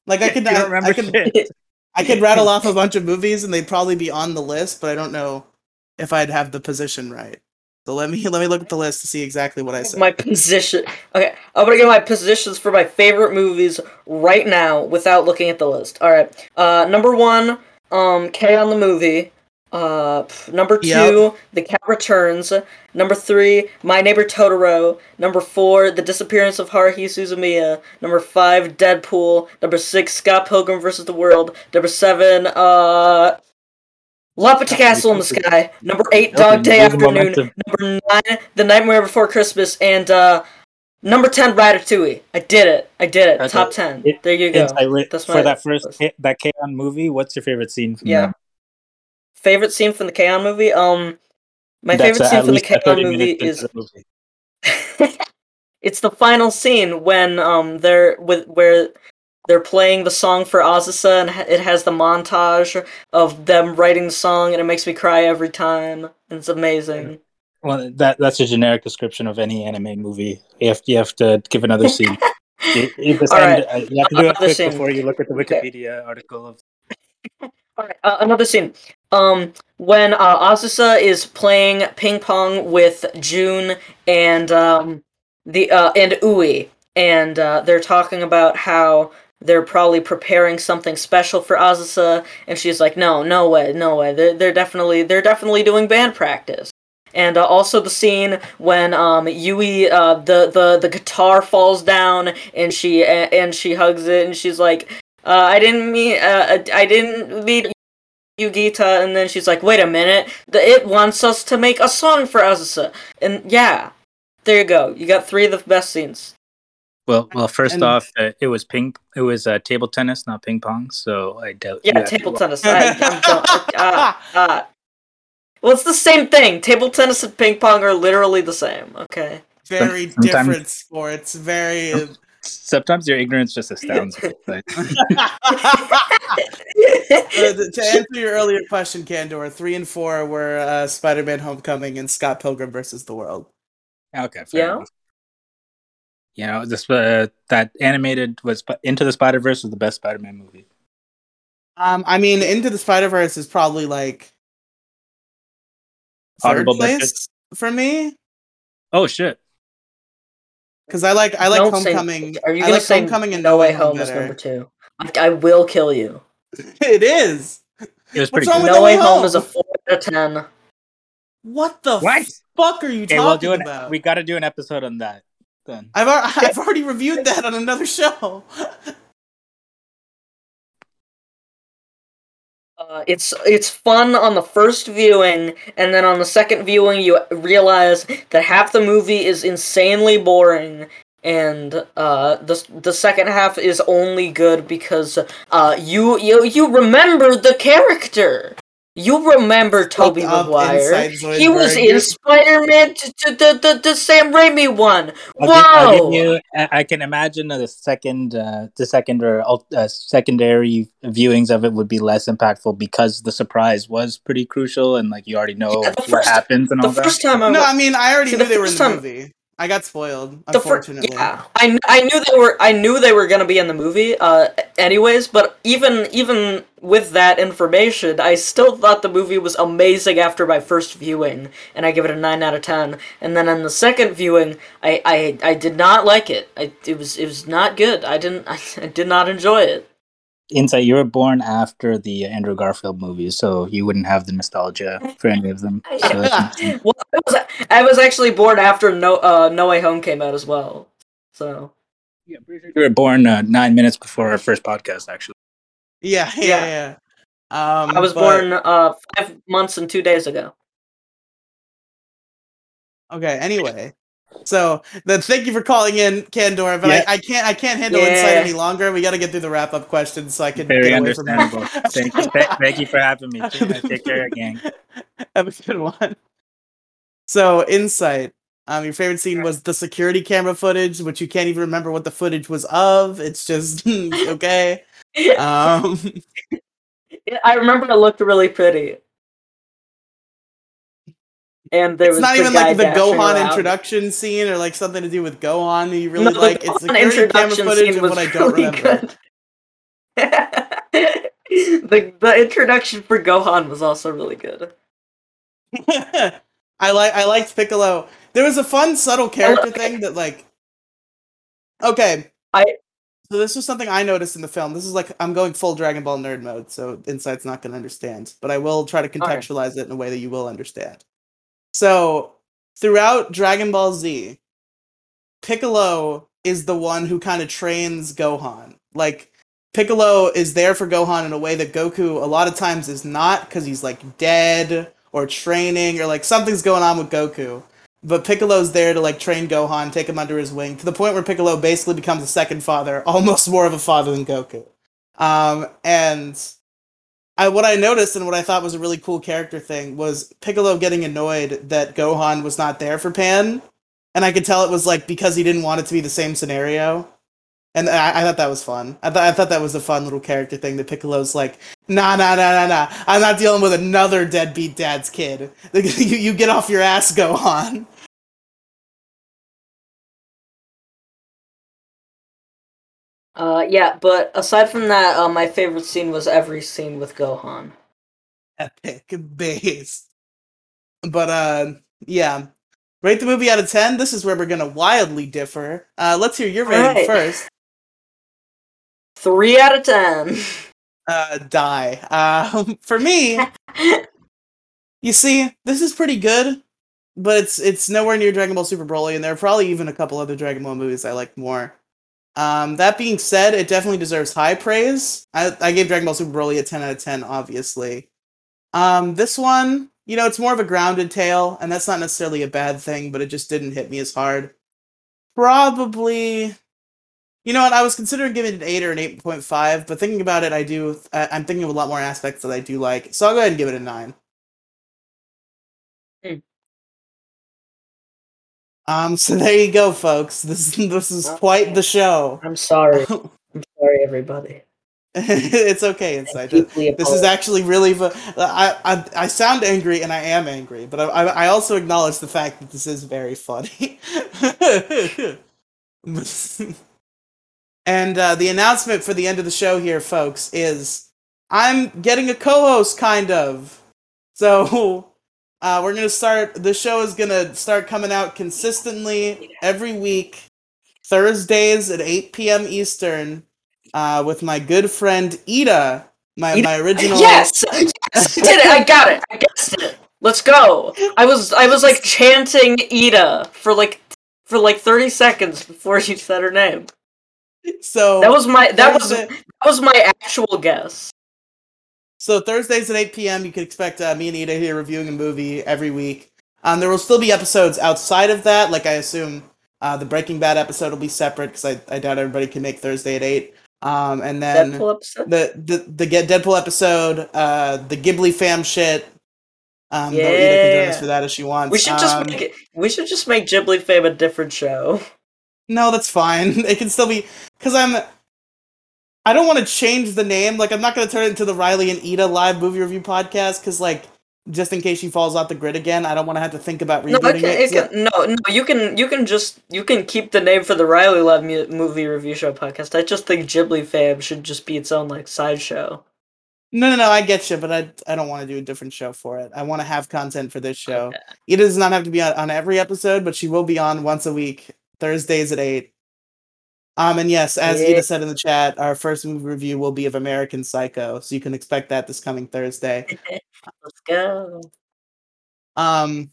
Like I could I, remember I could shit. I could rattle off a bunch of movies and they'd probably be on the list, but I don't know if I'd have the position right. So let me let me look at the list to see exactly what I said. my position. Okay, I'm gonna get my positions for my favorite movies right now without looking at the list. All right, uh, number one, um, K on the movie. Uh, pff, number two, Yep. The Cat Returns. Number three, My Neighbor Totoro. Number four, The Disappearance of Haruhi Suzumiya. Number five, Deadpool. Number six, Scott Pilgrim vs. the World. Number seven, uh, Laputa Uh, Castle in the Sky. Number eight, Dog Day Afternoon. Number nine, The Nightmare Before Christmas, and uh, number ten, Ratatouille. I did it. I did it. Okay. Top ten. It- there you go. That's for that first. That K-On movie, what's your favorite scene from Yeah. that? Favorite scene from the K-On movie? Um, my That's, favorite uh, scene from the a K-On movie is movie. it's the final scene when um they're with where they're playing the song for Azusa and it has the montage of them writing the song and it makes me cry every time and it's amazing. Well, that that's a generic description of any anime movie. You have you have to give another scene. you, you, end- right. uh, you have to do it quick scene. before you look at the Okay. Wikipedia article of. All right, uh, another scene. Um, when uh, Azusa is playing ping pong with Jun and um, the uh, and Ui, and uh, they're talking about how they're probably preparing something special for Azusa, and she's like, "No, no way, no way. They're they're definitely they're definitely doing band practice." And uh, also the scene when um, Yui, uh, the, the the guitar falls down, and she and she hugs it, and she's like, uh, I didn't mean uh, I didn't meet Yugita, and then she's like, wait a minute, the it wants us to make a song for Azusa, and yeah, there you go, you got three of the best scenes. Well, well. First And- off, uh, it was ping. It was uh, table tennis, not ping pong. So I doubt. Yeah, you table tennis. I, I'm don't, uh, uh, well, it's the same thing. Table tennis and ping pong are literally the same. Okay. very Sometimes- different sports. Very. Sometimes your ignorance just astounds me. Uh, to answer your earlier question, Kandor, three and four were uh, Spider-Man: Homecoming and Scott Pilgrim versus the World. okay, fair Yeah. enough. You know, this uh, that animated was Into the Spider Verse was the best Spider-Man movie. Um, I mean, Into the Spider Verse is probably like third Audible place for me Oh shit! Because I like I like Don't say- Homecoming. Are you I gonna like say Homecoming and No Way Home Home is number two? I, I will kill you. it is. It was What's pretty wrong good. with No No Way Way Home Home? is a four out of ten. What the What? fuck are you Okay, we'll talking do an. about? We got to do an episode on that. Then I've I've already reviewed that on another show. Uh, it's it's fun on the first viewing, and then on the second viewing, you realize that half the movie is insanely boring, and uh, the the second half is only good because uh, you you you remember the character. You remember Tobey Fucked Maguire. He was Zoidberg. in Spider-Man, t- t- the, the the Sam Raimi one. I'll give, I'll give you. I I can imagine the second, uh, the second or uh, secondary viewings of it would be less impactful because the surprise was pretty crucial and like you already know Yeah, the what first- happens and The all that. first time I No, wa- I mean I already See, knew the they were in the time- movie. I got spoiled, the fir- yeah, I, kn- I knew they were I knew they were gonna be in the movie. Uh, anyways, but even even with that information, I still thought the movie was amazing after my first viewing, and I give it a nine out of ten. And then on the second viewing, I I, I did not like it. I it was it was not good. I didn't I, I did not enjoy it. Insight, you were born after the Andrew Garfield movies, so you wouldn't have the nostalgia for any of them. So Well, I was I was actually born after No uh, No Way Home came out as well. So yeah, you were born uh, nine minutes before our first podcast, actually. Yeah, yeah, Yeah. yeah. Um, I was but- born uh five months and two days ago. Okay. Anyway, so then thank you for calling in, Kandor. But Yeah. I, I can't I can't handle Yeah. insight any longer. We got to get through the wrap up questions so I can Very get away from understandable. thank you, th- thank you for having me. Take care, gang. Have a good one. So insight. Um, your favorite scene was the security camera footage, which you can't even remember what the footage was of. It's just okay. Um, I remember it looked really pretty. And there it's was not the even like the Gohan around. introduction scene or like something to do with Gohan. That you really No, like it's camera introduction footage scene of was what I don't really remember. good. the the introduction for Gohan was also really good. I like I liked Piccolo. There was a fun subtle character thing that like Okay. I- so this was something I noticed in the film. This is like I'm going full Dragon Ball nerd mode, so Insight's not gonna understand. But I will try to contextualize it in a way that you will understand. So throughout Dragon Ball Z, Piccolo is the one who kind of trains Gohan. Like Piccolo is there for Gohan in a way that Goku a lot of times is not because he's like dead or training or like something's going on with Goku. But Piccolo's there to like train Gohan, take him under his wing to the point where Piccolo basically becomes a second father, almost more of a father than Goku. Um, and I what I noticed and what I thought was a really cool character thing was Piccolo getting annoyed that Gohan was not there for Pan, and I could tell it was like because he didn't want it to be the same scenario. And I, I thought that was fun. I thought I thought that was a fun little character thing. That Piccolo's like, nah, nah, nah, nah, nah. I'm not dealing with another deadbeat dad's kid. you, you get off your ass, Gohan. Uh, yeah, but aside from that, uh, my favorite scene was every scene with Gohan. Epic base. But uh, yeah. Rate the movie out of ten. This is where we're gonna wildly differ. Uh, let's hear your rating Alright. first. Three out of ten. Uh, die. Um, for me, you see, this is pretty good, but it's it's nowhere near Dragon Ball Super Broly, and there are probably even a couple other Dragon Ball movies I like more. Um, that being said, it definitely deserves high praise. I, I gave Dragon Ball Super Broly a 10 out of 10, obviously. Um, this one, you know, it's more of a grounded tale, and that's not necessarily a bad thing, but it just didn't hit me as hard. Probably, you know what? I was considering giving it an 8 or an 8.5, but thinking about it, I do, I, I'm thinking of a lot more aspects that I do like, so I'll go ahead and give it a 9. Um, so there you go, folks. This this is quite the show. I'm sorry. I'm sorry, everybody. it's okay, inside. This is actually really. I, I I sound angry, and I am angry, but I I I also acknowledge the fact that this is very funny. and uh, the announcement for the end of the show here, folks, is I'm getting a co-host, kind of. So uh, we're gonna start. The show is gonna start coming out consistently every week, Thursdays at 8 p.m. Eastern, uh, with my good friend Ida, my Ida- my original. Yes, yes, I did it. I got it. I guessed it. Let's go. I was I was like chanting Ida for like for like 30 seconds before you said her name. So That was my that was that was my actual guess. So Thursdays at 8 p.m. you can expect uh, me and Ida here reviewing a movie every week. Um, there will still be episodes outside of that. Like I assume uh, the Breaking Bad episode will be separate because I, I doubt everybody can make Thursday at 8. Um, and then Deadpool episode. the the the get Deadpool episode, uh, the Ghibli fam shit. Um, though Ida can join us for that if she wants. We should just Um, make it, we should just make Ghibli Fame a different show. No, that's fine. It can still be because I'm. I don't want to change the name. Like, I'm not going to turn it into the Riely and Ida live movie review podcast because, like, just in case she falls off the grid again, I don't want to have to think about No, rebooting it can, it. can, no, no. You can you can just you can keep the name for the Riely Love mu- movie review show podcast. I just think Ghibli Fam should just be its own like sideshow. No, no, no. I get you, but I, I don't want to do a different show for it. I want to have content for this show. Okay. Ida does not have to be on, on every episode, but she will be on once a week, Thursdays at eight. Um, and yes, as Yeah. Ida said in the chat, our first movie review will be of American Psycho, so you can expect that this coming Thursday. Let's go. Um,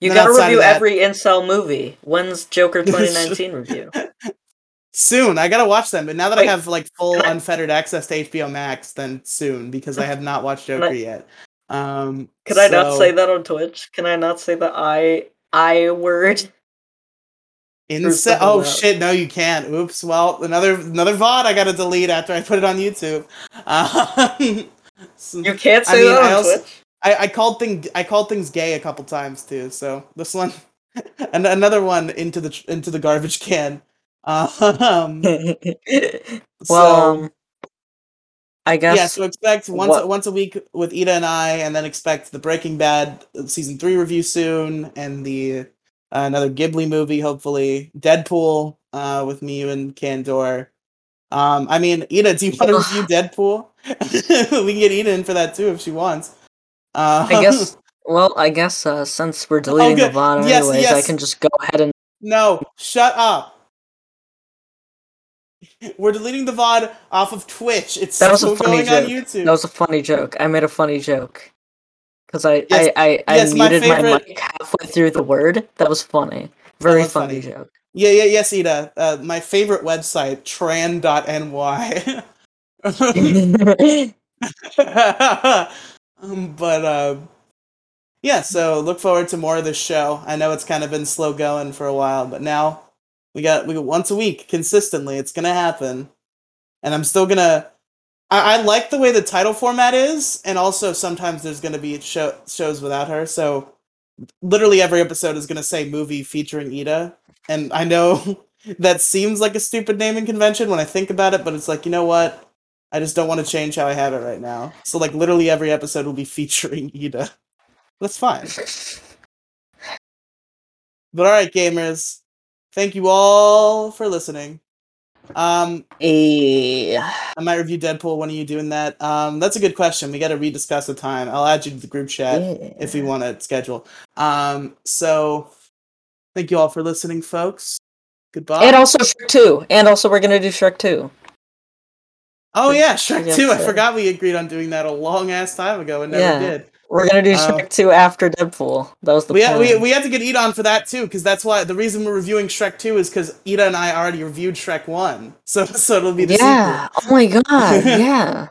You gotta review that- every incel movie. When's Joker 2019 review? soon I gotta watch them, but now that I have like full I- unfettered access to HBO Max, then soon because I have not watched Joker I- yet. Um, Can I not say that on Twitch? Can I not say the I I word? Ince- oh shit! No, you can't. Oops. Well, another another VOD I gotta delete after I put it on YouTube. Um, so- You can't I say mean, that on I also- Twitch. I, I called thing I called things gay a couple times too. So this one, and another one into the into the garbage can. Um, well, so, um, I guess yeah, so expect once what- once a week with Ida and I, and then expect the Breaking Bad season three review soon, and the uh, another Ghibli movie, hopefully Deadpool uh, with me and Kandor. Um, I mean, Ida, do you want to review Deadpool? we can get Ida in for that too if she wants. Uh, I guess. Well, I guess uh, since we're deleting good. the VOD Yes, anyways, I can just go ahead and. no, shut up. We're deleting the VOD off of Twitch. It's That was a still funny going on joke. YouTube. That was a funny joke. I made a funny joke because I Yes, I I, I yes, muted my, favorite- mic halfway through the word. That was funny. Very was funny, funny. joke. Yeah, yeah, yes, Ida. Uh, my favorite website, tran.ny. um, but uh, yeah, so look forward to more of this show. I know it's kind of been slow going for a while, but now we got we got once a week consistently. It's gonna happen, and I'm still gonna. I, I like the way the title format is, and also sometimes there's gonna be show, shows without her. So literally every episode is gonna say movie featuring Ida, and I know that seems like a stupid naming convention when I think about it, but it's like you know what. I just don't want to change how I have it right now. So like literally every episode will be featuring Ida. That's fine. But all right, gamers, thank you all for listening. Um, Eh, I might review Deadpool. When are you doing that? Um, that's a good question. We got to rediscuss the time. I'll add you to the group chat yeah. if we want to schedule. Um, so thank you all for listening, folks. Goodbye. And also Shrek 2. And also we're gonna do Shrek 2. oh yeah, Shrek Two. I forgot we agreed on doing that a long ass time ago and never Yeah. did. We're gonna do Uh, Shrek 2 after Deadpool. That was the We, plan. we, we had to get Ida on for that too, because that's why the reason we're reviewing Shrek 2 is because Ida and I already reviewed Shrek 1. So so it'll be the yeah. Oh my god. Yeah.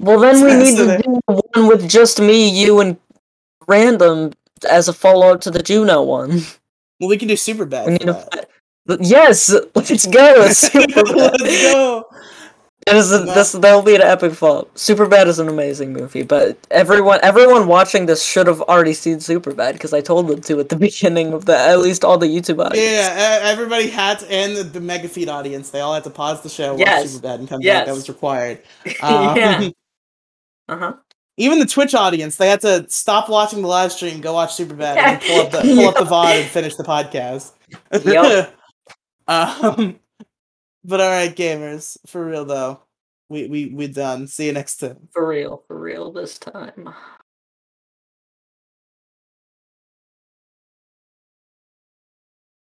Well, then we need so to do one with just me, you, and random as a follow up to the Juno one. Well, we can do super bad. We for need that. to. Yes, let's go. Superbad. Let's go. It is a, this that'll be an epic flop. Superbad is an amazing movie, but everyone everyone watching this should have already seen Superbad because I told them to at the beginning of the at least all the YouTube audience. Yeah, everybody had to, and the, the mega feed audience, they all had to pause the show, watch Yes. super bad, and come back. That was required. Um, yeah. Uh huh. Even the Twitch audience, they had to stop watching the live stream, go watch super bad, and pull up the pull up the VOD and finish the podcast. Yup. um, but all right, gamers, for real though, we we we done. See you next time. For real, for real this time.